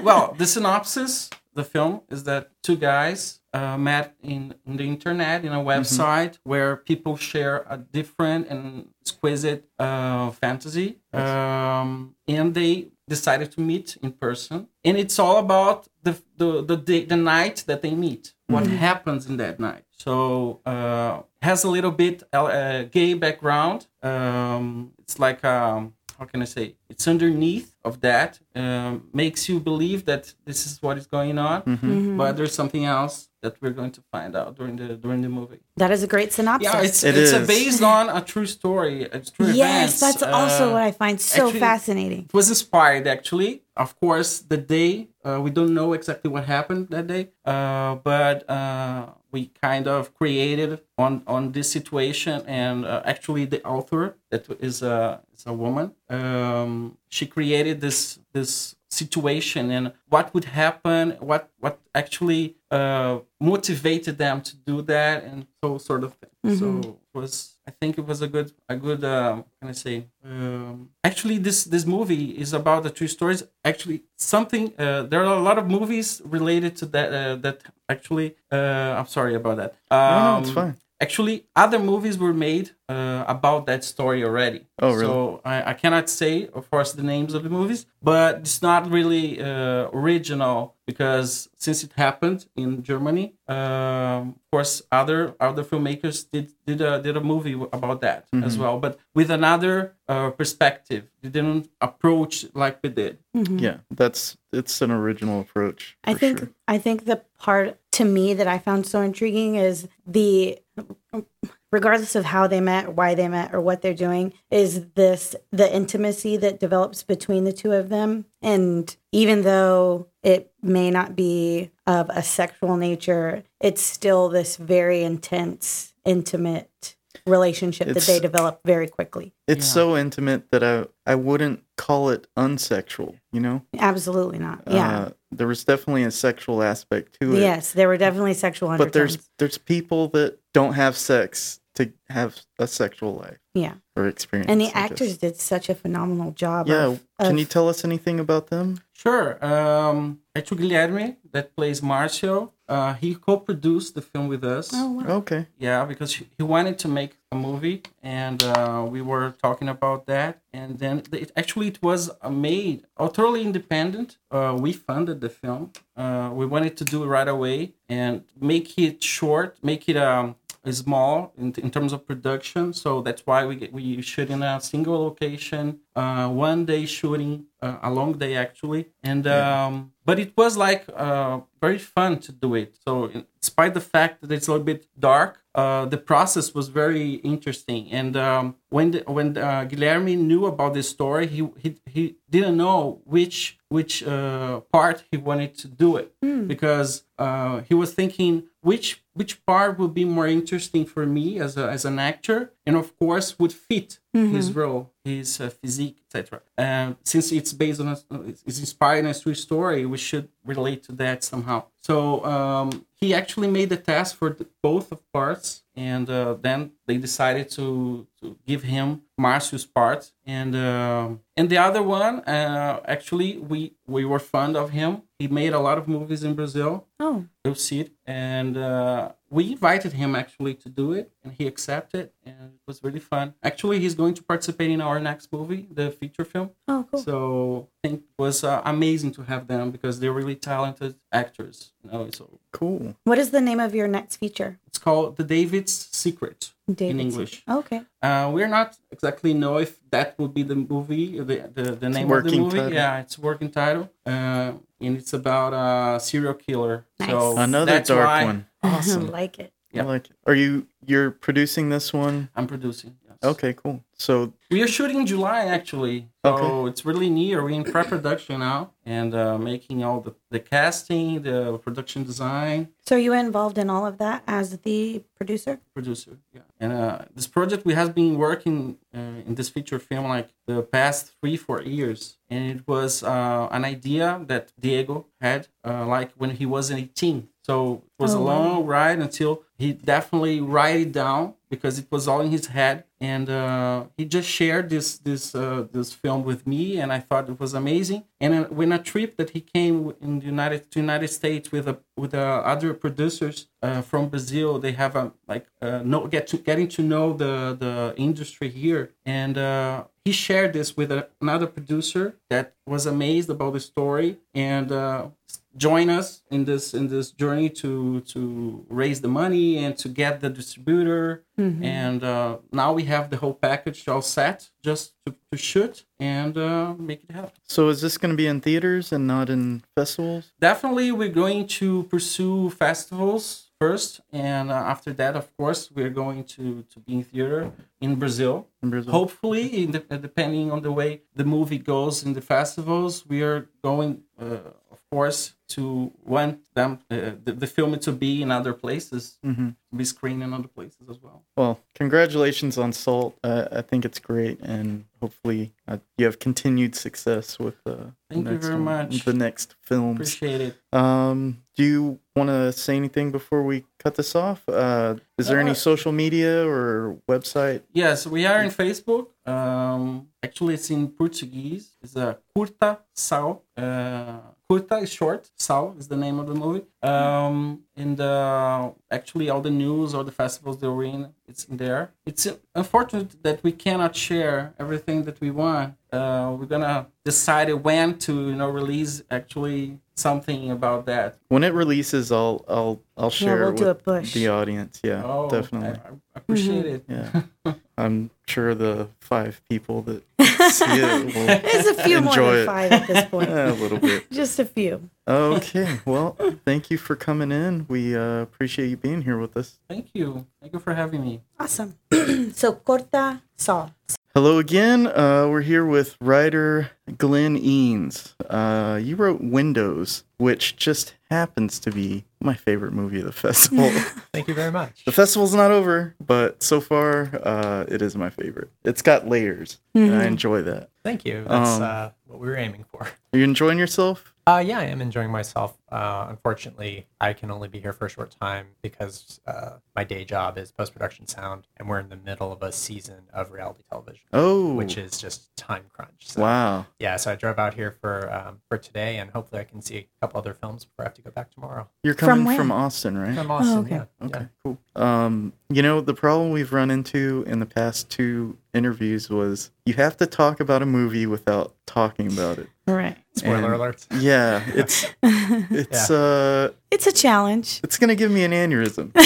[LAUGHS] well, the synopsis, the film, is that two guys uh, met in, in the internet in a website where people share a different and exquisite uh, fantasy, um, and they decided to meet in person. And it's all about the the the, day, the night that they meet. What happens in that night? So uh, has a little bit uh, gay background. Um, it's like um, how can I say? It's underneath of that. Um, makes you believe that this is what is going on, Mm-hmm. but there's something else that we're going to find out during the during the movie. That is a great synopsis. Yeah, it's It it's a is. based on a true story. A true yes, events. that's also Uh, what I find so actually- fascinating. it was inspired actually of course the day uh, we don't know exactly what happened that day uh, but uh, we kind of created on on this situation and uh, actually the author that is a is a woman um, she created this this situation and what would happen what what actually uh, motivated them to do that and so sort of thing. So it was i think it was a good a good um, can i say um, actually this this movie is about the true stories. Actually something uh, there are a lot of movies related to that uh, that actually uh, i'm sorry about that. Um, no, no, it's fine. Actually other movies were made uh, about that story already Oh, really? so I, I cannot say of course the names of the movies but it's not really uh, original because since it happened in germany um, of course other other filmmakers did did a, did a movie about that Mm-hmm. as well but with another uh, perspective they didn't approach like we did yeah that's it's an original approach I think sure. I think the part to me that I found so intriguing is the regardless of how they met, why they met, or what they're doing, is this the intimacy that develops between the two of them. And even though it may not be of a sexual nature, it's still this very intense, intimate relationship that they develop very quickly. it's so intimate that i i wouldn't call it unsexual you know Absolutely not. Yeah. uh, there was definitely a sexual aspect to it yes, there were definitely sexual undertones. but there's there's people that don't have sex to have a sexual life yeah. or experience And the I guess. actors did such a phenomenal job. yeah of, can of- you tell us anything about them Sure. Um, Hector Guilherme, that plays Marcio, uh, he co-produced the film with us. Oh, wow. okay Yeah, because he he wanted to make a movie, and uh, we were talking about that. And then it, actually, it was uh, made totally independent. Uh, we funded the film. Uh, we wanted to do it right away and make it short, make it um, small in, in terms of production. So that's why we get, we shoot in a single location, uh, one day shooting, uh, a long day actually, and um, but it was like uh, very fun to do it. So in despite the fact that it's a little bit dark, uh, the process was very interesting. And um, when the, when uh, Guilherme knew about this story, he he, he didn't know which which uh, part he wanted to do it because uh, he was thinking which which part would be more interesting for me as a, as an actor, and of course would fit his role, his uh, physique, etc. And since it's based on a, it's inspired in a true story, we should relate to that somehow. So um, he actually made the test for the, both of parts, and uh, then they decided to, to give him Marcio's part, and um and the other one, uh, actually, we we were fond of him. He made a lot of movies in Brazil. Oh, You'll see it, and uh, we invited him actually to do it, and he accepted, and it was really fun. Actually, he's going to participate in our next movie, the feature film. Oh, cool. So I think it was uh, amazing to have them because they're really talented actors. You know, so Cool. What is the name of your next feature? it's called The David's Secret in David's- English. Okay. Uh, we're not exactly know if that would be the movie, the the, the name of the working movie. title. Yeah, it's a working title, uh, and it's about a serial killer. So Nice. Another dark why one. Awesome. [LAUGHS] like it. Yeah. I like it. Are you you're producing this one? I'm producing. Yes. Okay, cool. So We are shooting in July actually, so Okay. it's really near. We're in pre-production now and uh, making all the the casting, the production design, So are you involved in all of that as the producer? producer. Yeah, and uh, this project we have been working uh, in this feature film like the past three four years, and it was uh, an idea that Diego had uh, like when he was 18. So it was Oh, a wow. long ride until he definitely write it down because it was all in his head, and uh, he just shared this this uh, this film with me, and I thought it was amazing. And uh, when a trip that he came in the United to United States with a with uh, other producers uh, from Brazil, they have a like uh, no get to getting to know the the industry here, and uh, he shared this with a, another producer that was amazed about the story and uh, join us in this in this journey to to raise the money and to get the distributor. And uh, now we have the whole package all set just to, to shoot and uh, make it happen. So is this going to be in theaters and not in festivals? definitely we're going to pursue festivals first and uh, after that of course we're going to to be in theater in brazil In Brazil? hopefully in the, uh, depending on the way the movie goes in the festivals we are going uh, of course to want them uh, the, the film to be in other places Mhm. to be screened in other places as well Well, congratulations on Salt. Uh, I think it's great, and hopefully uh, you have continued success with uh, the Thank you next very one- much. The next films. appreciate it Um, do you want to say anything before we cut this off? Uh, is there any Uh, social media or website? yes we are in facebook um actually it's in portuguese it's a curta sal uh curta is short sal is the name of the movie um and uh actually all the news all the festivals that we're in it's in there it's unfortunate that we cannot share everything that we want uh we're gonna decide when to you know release actually something about that When it releases, I'll I'll I'll share we'll it do with a push. the audience. Yeah, oh definitely. I, I appreciate it Yeah, [LAUGHS] I'm sure the five people that [LAUGHS] see it will There's a few more than it. five at this [LAUGHS] point. a little bit. Just a few. Okay, well, thank you for coming in. We uh, appreciate you being here with us. thank you thank you for having me Awesome. [CLEARS THROAT] so corta saw. Hello again. Uh, we're here with writer Glenn Eanes. Uh, you wrote Windows, which just happens to be my favorite movie of the festival. [LAUGHS] Thank you very much. the festival's not over, but so far, uh, it is my favorite. It's got layers, and I enjoy that. Thank you. That's Um, uh, what we were aiming for. Are you enjoying yourself? Uh, yeah, I am enjoying myself. Uh, unfortunately, I can only be here for a short time because uh, my day job is post production sound, and we're in the middle of a season of reality television, Oh, which is just time crunch. So, wow. Yeah, so I drove out here for um, for today, and hopefully I can see a couple other films before I have to go back tomorrow. You're From coming where? from, Austin, right? From Austin, okay. yeah. Okay, yeah. cool. Um, you know, the problem we've run into in the past two interviews was you have to talk about a movie without talking about it. All right. Spoiler And- alert. Yeah, it's [LAUGHS] it's uh It's a challenge. it's gonna give me an aneurysm. [LAUGHS]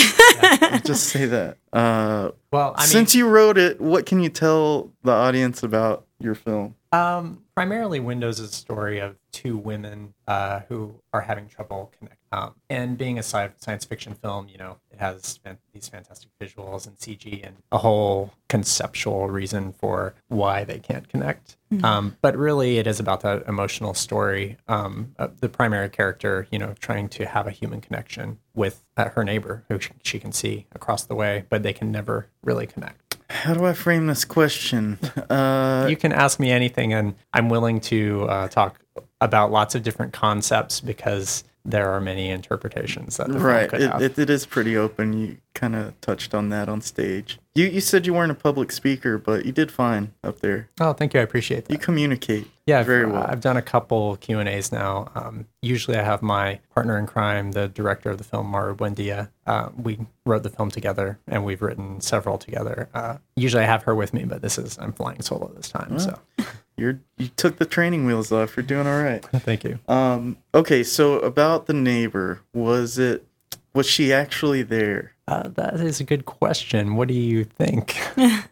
I'll just say that. Uh, Well, I mean, since you wrote it, what can you tell the audience about your film? Um, primarily, Windows is a story of two women uh, who are having trouble connect. Um, and being a sci- science fiction film, you know, it has fan- these fantastic visuals and CG and a whole conceptual reason for why they can't connect. Um, but really, it is about that emotional story. Um, uh, the primary character, you know, trying to have a human connection with uh, her neighbor, who she can see across the way, but they can never really connect. How do I frame this question? [LAUGHS] Uh, you can ask me anything, and I'm willing to uh, talk about lots of different concepts because there are many interpretations that right, it, it, it is pretty open. You kind of touched on that on stage. You you said you weren't a public speaker, but you did fine up there. oh, thank you. I appreciate that. You communicate. yeah, very I've, well. I've done a couple Q and A's now. Um, usually, I have my partner in crime, the director of the film, Maru Buendia. Uh, we wrote the film together, and we've written several together. Uh, usually, I have her with me, but this is I'm flying solo this time. So [LAUGHS] You're you took the training wheels off. You're doing all right. [LAUGHS] Thank you. Um. Okay. So about the neighbor, was it? Was she actually there? Uh, that is a good question. What do you think? [LAUGHS]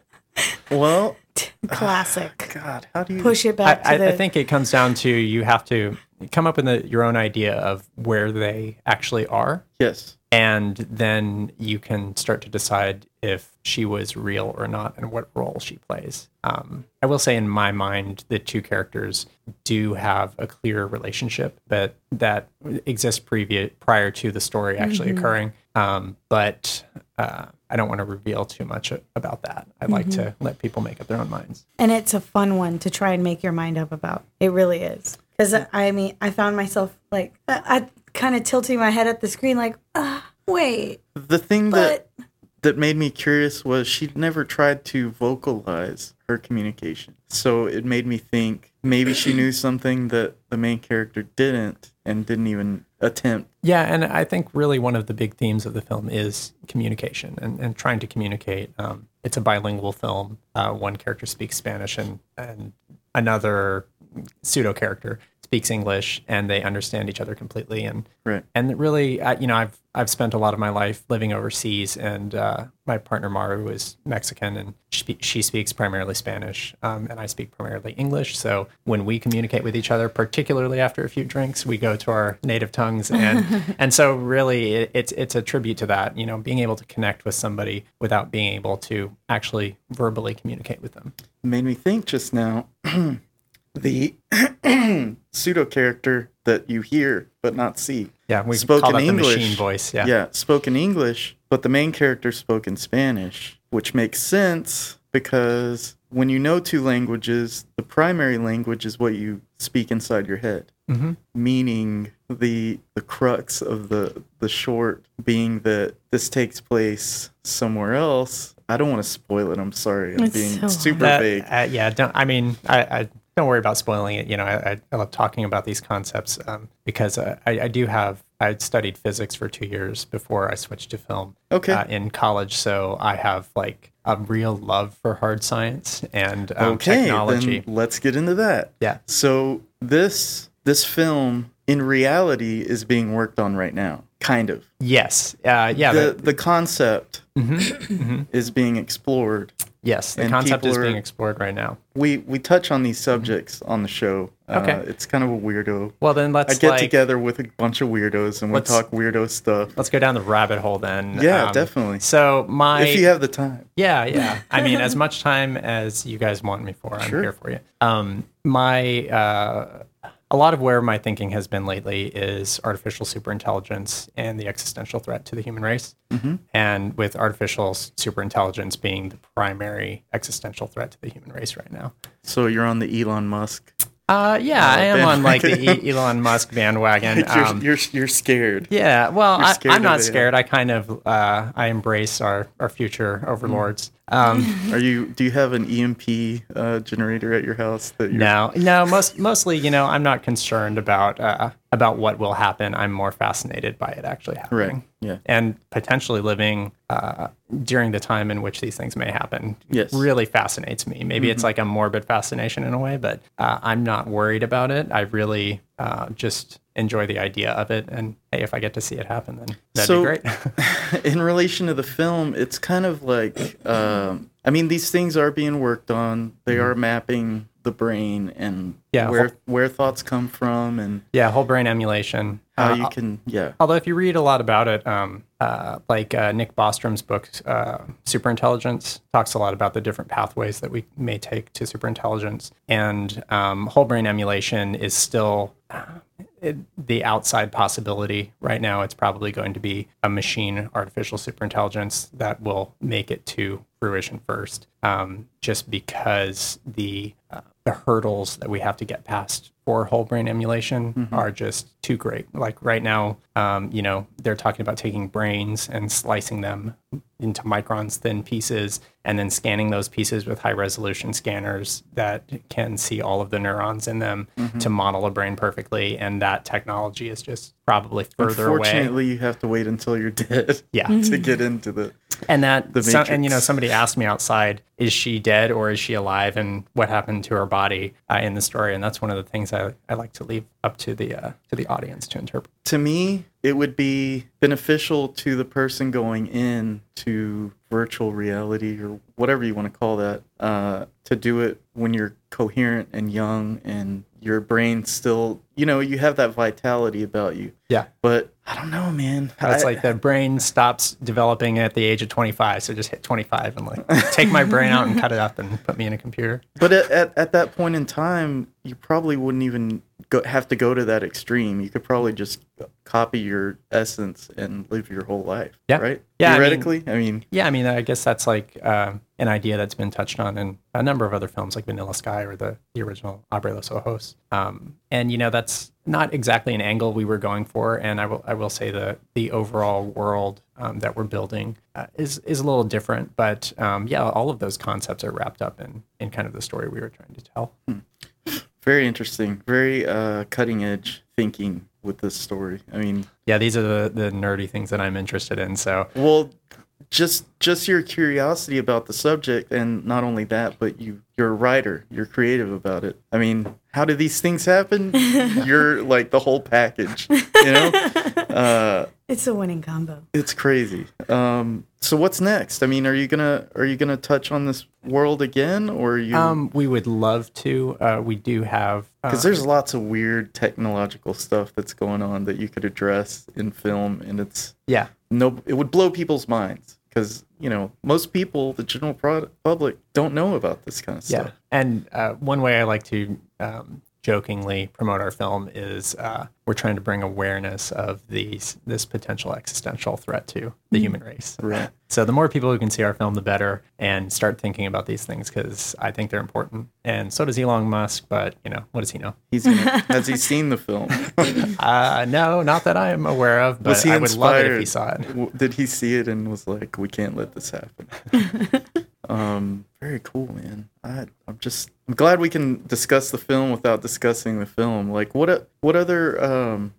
Well, [LAUGHS] Classic. [SIGHS] God, how do you? Push it I, back to I, the. I think it comes down to you have to come up with a, your own idea of where they actually are, Yes. and then you can start to decide if she was real or not and what role she plays. Um, I will say, in my mind, the two characters do have a clear relationship but that exists previous prior to the story actually occurring. Um, but uh, I don't want to reveal too much about that. I'd like to let people make up their own minds. and it's a fun one to try and make your mind up about. It really is. Because I mean, I found myself like, I, I kind of tilting my head at the screen, like, wait, The thing that but that made me curious was she'd never tried to vocalize her communication. So it made me think maybe she knew [CLEARS THROAT] something that the main character didn't and didn't even attempt. Yeah, and I think really one of the big themes of the film is communication and, and trying to communicate. Um, it's a bilingual film. Uh, one character speaks Spanish and, and another pseudo character speaks English, and they understand each other completely. And Right. and really, I, you know, I've I've spent a lot of my life living overseas, and uh, my partner Maru is Mexican, and she, she speaks primarily Spanish, um, and I speak primarily English. So when we communicate with each other, particularly after a few drinks, we go to our native tongues, and [LAUGHS] and so really, it, it's it's a tribute to that. You know, being able to connect with somebody without being able to actually verbally communicate with them. Made me think just now [CLEARS THROAT] the [CLEARS THROAT] pseudo character that you hear but not see. Yeah, we Spoke call in that the English. machine voice. Yeah. Yeah, spoke in English, but the main character spoke in Spanish, which makes sense because when you know two languages, the primary language is what you speak inside your head. Mhm. Meaning the the crux of the the short being that this takes place somewhere else. I don't want to spoil it. I'm sorry. I'm It's being so super That- vague. uh, yeah, don't. I mean, I, I don't worry about spoiling it. You know, I, I, love talking about these concepts um, because uh, I, I do have. I studied physics for two years before I switched to film. Okay. Uh, in college, so I have like a real love for hard science and um, okay, technology. then let's get into that. Yeah. So this this film in reality is being worked on right now, kind of. Yes. Uh, yeah. the the- the concept mhm. is being explored. yes. The and concept is being explored right now. We we touch on these subjects on the show. Okay. Uh, it's kind of a weirdo. Well, then let's I get like, together with a bunch of weirdos and we talk weirdo stuff. Let's go down the rabbit hole then. Yeah, Um, definitely. So my if you have the time. Yeah, yeah. [LAUGHS] I mean, as much time as you guys want me for, I'm Sure. here for you. Um, my uh, a lot of where my thinking has been lately is artificial superintelligence and the existential threat to the human race. Mm-hmm. And with artificial superintelligence being the primary existential threat to the human race right now. So you're on the Elon Musk. Uh, yeah, I am on like the e- Elon Musk bandwagon. [LAUGHS] you're, Um, you're you're scared. yeah, well, You're I, I'm not scared. I kind of uh, I embrace our our future overlords. Um, [LAUGHS] Are you? Do you have an EMP uh, generator at your house that you're No, no. Most mostly, you know, I'm not concerned about uh, about what will happen. I'm more fascinated by it actually happening, Right. Yeah. and potentially living uh, during the time in which these things may happen. Yes. Mm-hmm. really fascinates me. Maybe it's like a morbid fascination in a way, but uh, I'm not worried about it. I really uh, just enjoy the idea of it, and hey, if I get to see it happen, then that'd So- be great. [LAUGHS] in relation to the film, it's kind of like, um, I mean, these things are being worked on. They are mapping the brain and Mm-hmm. Yeah, where whole- where thoughts come from and yeah, whole brain emulation. how Uh, you can, yeah, Although if you read a lot about it, um, uh, like uh, Nick Bostrom's book, uh, Superintelligence, talks a lot about the different pathways that we may take to superintelligence. And um, whole brain emulation is still uh, the outside possibility. Right now, it's probably going to be a machine artificial superintelligence that will make it to fruition first, um, just because the uh, the hurdles that we have to get past for whole brain emulation are just too great. Like right now, um, you know, they're talking about taking brains and slicing them into microns thin pieces and then scanning those pieces with high resolution scanners that can see all of the neurons in them to model a brain perfectly. And that technology is just probably further away. Unfortunately, you have to wait until you're dead [LAUGHS] Yeah. to get into the. and that The and you know somebody asked me outside is she dead or is she alive and what happened to her body uh, in the story and that's one of the things I, I like to leave up to the uh, to the audience to interpret to me, it would be beneficial to the person going in to virtual reality or whatever you want to call that, uh, to do it when you're coherent and young and your brain still, you know, you have that vitality about you. yeah But I don't know, man. it's I- like the brain stops developing at the age of 25 so just hit 25 and like take my brain out and cut it up and put me in a computer But at, at, at that point in time, you probably wouldn't even go, have to go to that extreme. You could probably just copy your essence and live your whole life. Yeah. Right? Yeah, I mean- Theoretically, I mean, Yeah, I mean, I guess that's like um an idea that's been touched on in a number of other films, like Vanilla Sky or the the original Abre los Ojos. Um, and you know, that's not exactly an angle we were going for. And I will I will say the the overall world um, that we're building uh, is is a little different. But um, yeah, all of those concepts are wrapped up in in kind of the story we were trying to tell. very interesting, very uh, cutting edge thinking with this story. I mean, Yeah, these are the the nerdy things that I'm interested in. So well, just just your curiosity about the subject, and not only that, but you you're a writer, you're creative about it. I mean, how do these things happen? [LAUGHS] you're like the whole package, you know. [LAUGHS] Uh, It's a winning combo. It's crazy. Um, so what's next? I mean, are you gonna are you gonna touch on this world again, or are you? um, we would love to. Uh, we do have uh, Because there's lots of weird technological stuff that's going on that you could address in film, and it's yeah. no, it would blow people's minds. Because you know, most people, the general pro- public, don't know about this kind of stuff Yeah, stuff. and uh, one way I like to um, jokingly promote our film is uh, we're trying to bring awareness of these this potential existential threat to the human race. Right. So the more people who can see our film, the better, and start thinking about these things because I think they're important. And so does Elon Musk, but you know what does he know? He's [LAUGHS] has he seen the film? [LAUGHS] Uh, no, not that I am aware of, but Was he I would love it if he saw it. Did he see it and was like, "We can't let this happen"? [LAUGHS] um, very cool, man. I, I'm just, I'm glad we can discuss the film without discussing the film. Like, what, what other, um,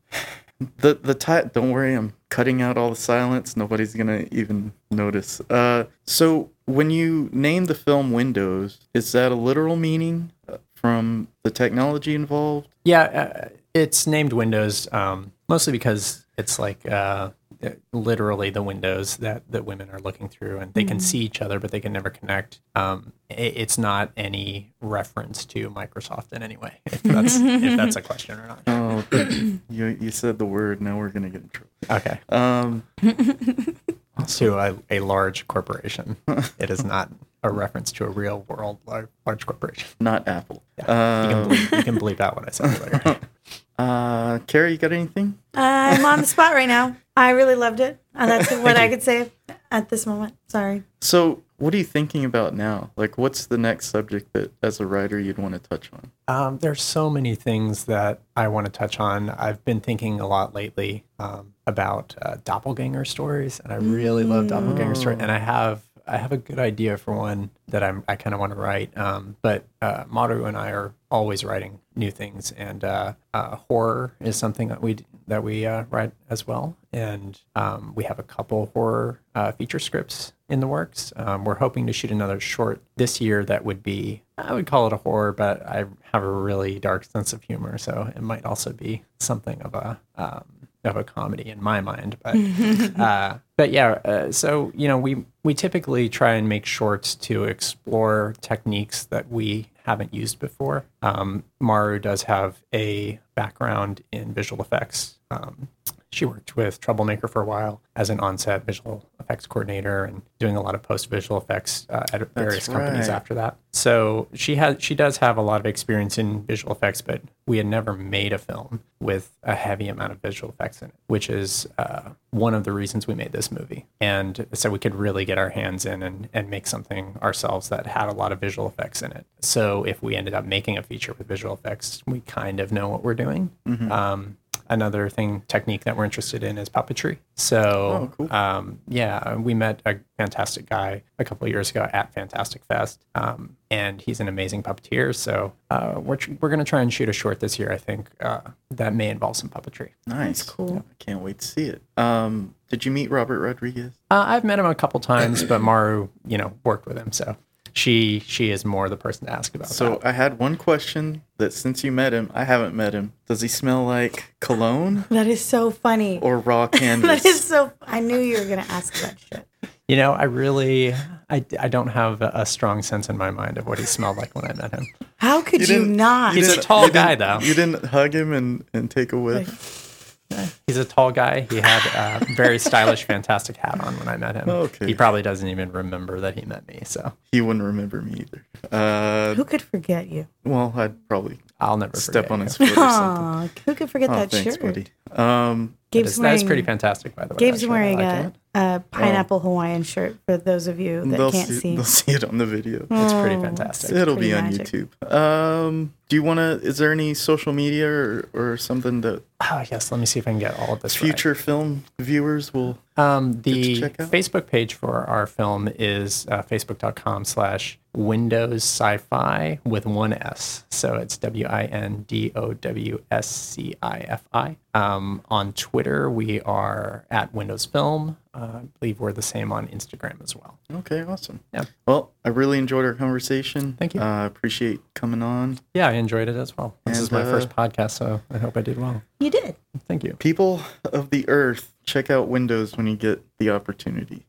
the the ti- Don't worry, I'm cutting out all the silence. Nobody's gonna even notice. Uh, so when you name the film Windows, is that a literal meaning uh, from the technology involved? Yeah, uh, it's named Windows um, mostly because it's like uh, literally the windows that, that women are looking through, and they can see each other, but they can never connect. Um, it, it's not any reference to Microsoft in any way, [LAUGHS] if that's if that's a question or not. Oh, you you said the word. Now we're gonna get in trouble. Okay, Um, [LAUGHS] to a, a large corporation, [LAUGHS] it is not a reference to a real world large, large corporation. not Apple. You can bleep, you can bleep out what I said earlier. Uh, Cara, you got anything? I'm on the spot right now. I really loved it. And that's [LAUGHS] what I could say at this moment. Sorry. So, what are you thinking about now? Like, what's the next subject that, as a writer, you'd want to touch on? Um, there's so many things that I want to touch on. I've been thinking a lot lately um, about uh, doppelganger stories, and I really love doppelganger stories. And I have I have a good idea for one that I'm I kind of want to write. Um, but uh, Maru and I are always writing new things, and uh, uh, horror is something that we that we uh, write as well. And um, we have a couple horror uh, feature scripts in the works. Um, we're hoping to shoot another short this year that would be I would call it a horror, but I have a really dark sense of humor, so it might also be something of a um, of a comedy in my mind. But [LAUGHS] uh, but yeah, uh, so you know we we typically try and make shorts to explore techniques that we haven't used before. Um, Maru does have a background in visual effects. Um, she worked with Troublemaker for a while as an on-set visual effects coordinator and doing a lot of post-visual effects uh, at various companies right. after that. So she has she does have a lot of experience in visual effects, but we had never made a film with a heavy amount of visual effects in it, which is uh, one of the reasons we made this movie. And so we could really get our hands in and, and make something ourselves that had a lot of visual effects in it. So if we ended up making a feature with visual effects, we kind of know what we're doing. Um, another thing technique that we're interested in is puppetry. So Oh, cool. um, yeah, we met a fantastic guy a couple of years ago at Fantastic Fest, um, and he's an amazing puppeteer. So uh, we're tr- we're gonna try and shoot a short this year. I think uh, that may involve some puppetry. Nice. cool. I can't wait to see it. Um, did you meet Robert Rodriguez? Uh, I've met him a couple times, but Maru, you know, worked with him, so she she is more the person to ask about. So that. I had one question that since you met him, I haven't met him. Does he smell like cologne [LAUGHS] That is so funny. or raw canvas? [LAUGHS] that is so. I knew you were gonna ask that shit. You know, I really, I, I don't have a, a strong sense in my mind of what he smelled like when I met him. How could you, didn't- not? He's a tall guy, though. You didn't hug him and, and take a whiff. He's a tall guy. He had a very stylish, fantastic hat on when I met him. Okay. He probably doesn't even remember that he met me, so He wouldn't remember me either. Uh, Who could forget you? well, I'd probably I'll never step on his foot or something. Aw, who could forget Oh, that thanks, shirt? buddy. Um, Gabe's is, that is wearing- pretty fantastic, by the way. Gabe's that wearing like a, a pineapple Hawaiian shirt for those of you that they'll can't see, see. They'll see it on the video. It's pretty Oh, fantastic. It'll be pretty on magic. YouTube. Um, do you want to? Is there any social media or, or something that Oh, yes, let me see if I can get all of this right. future film viewers will? Um, the check out. Facebook page for our film is uh, facebook.com slash Windows Sci-Fi with one S. So it's W-I-N-D-O-W-S-C-I-F-I. Um, on Twitter, we are at Windows Film. Uh, I believe we're the same on Instagram as well. Okay, awesome. Yeah. Well, I really enjoyed our conversation. Thank you. I uh, appreciate coming on. Yeah, I enjoyed it as well. This And, is my uh, first podcast, so I hope I did well. You did. Thank you. People of the Earth, check out Windows when you get the opportunity.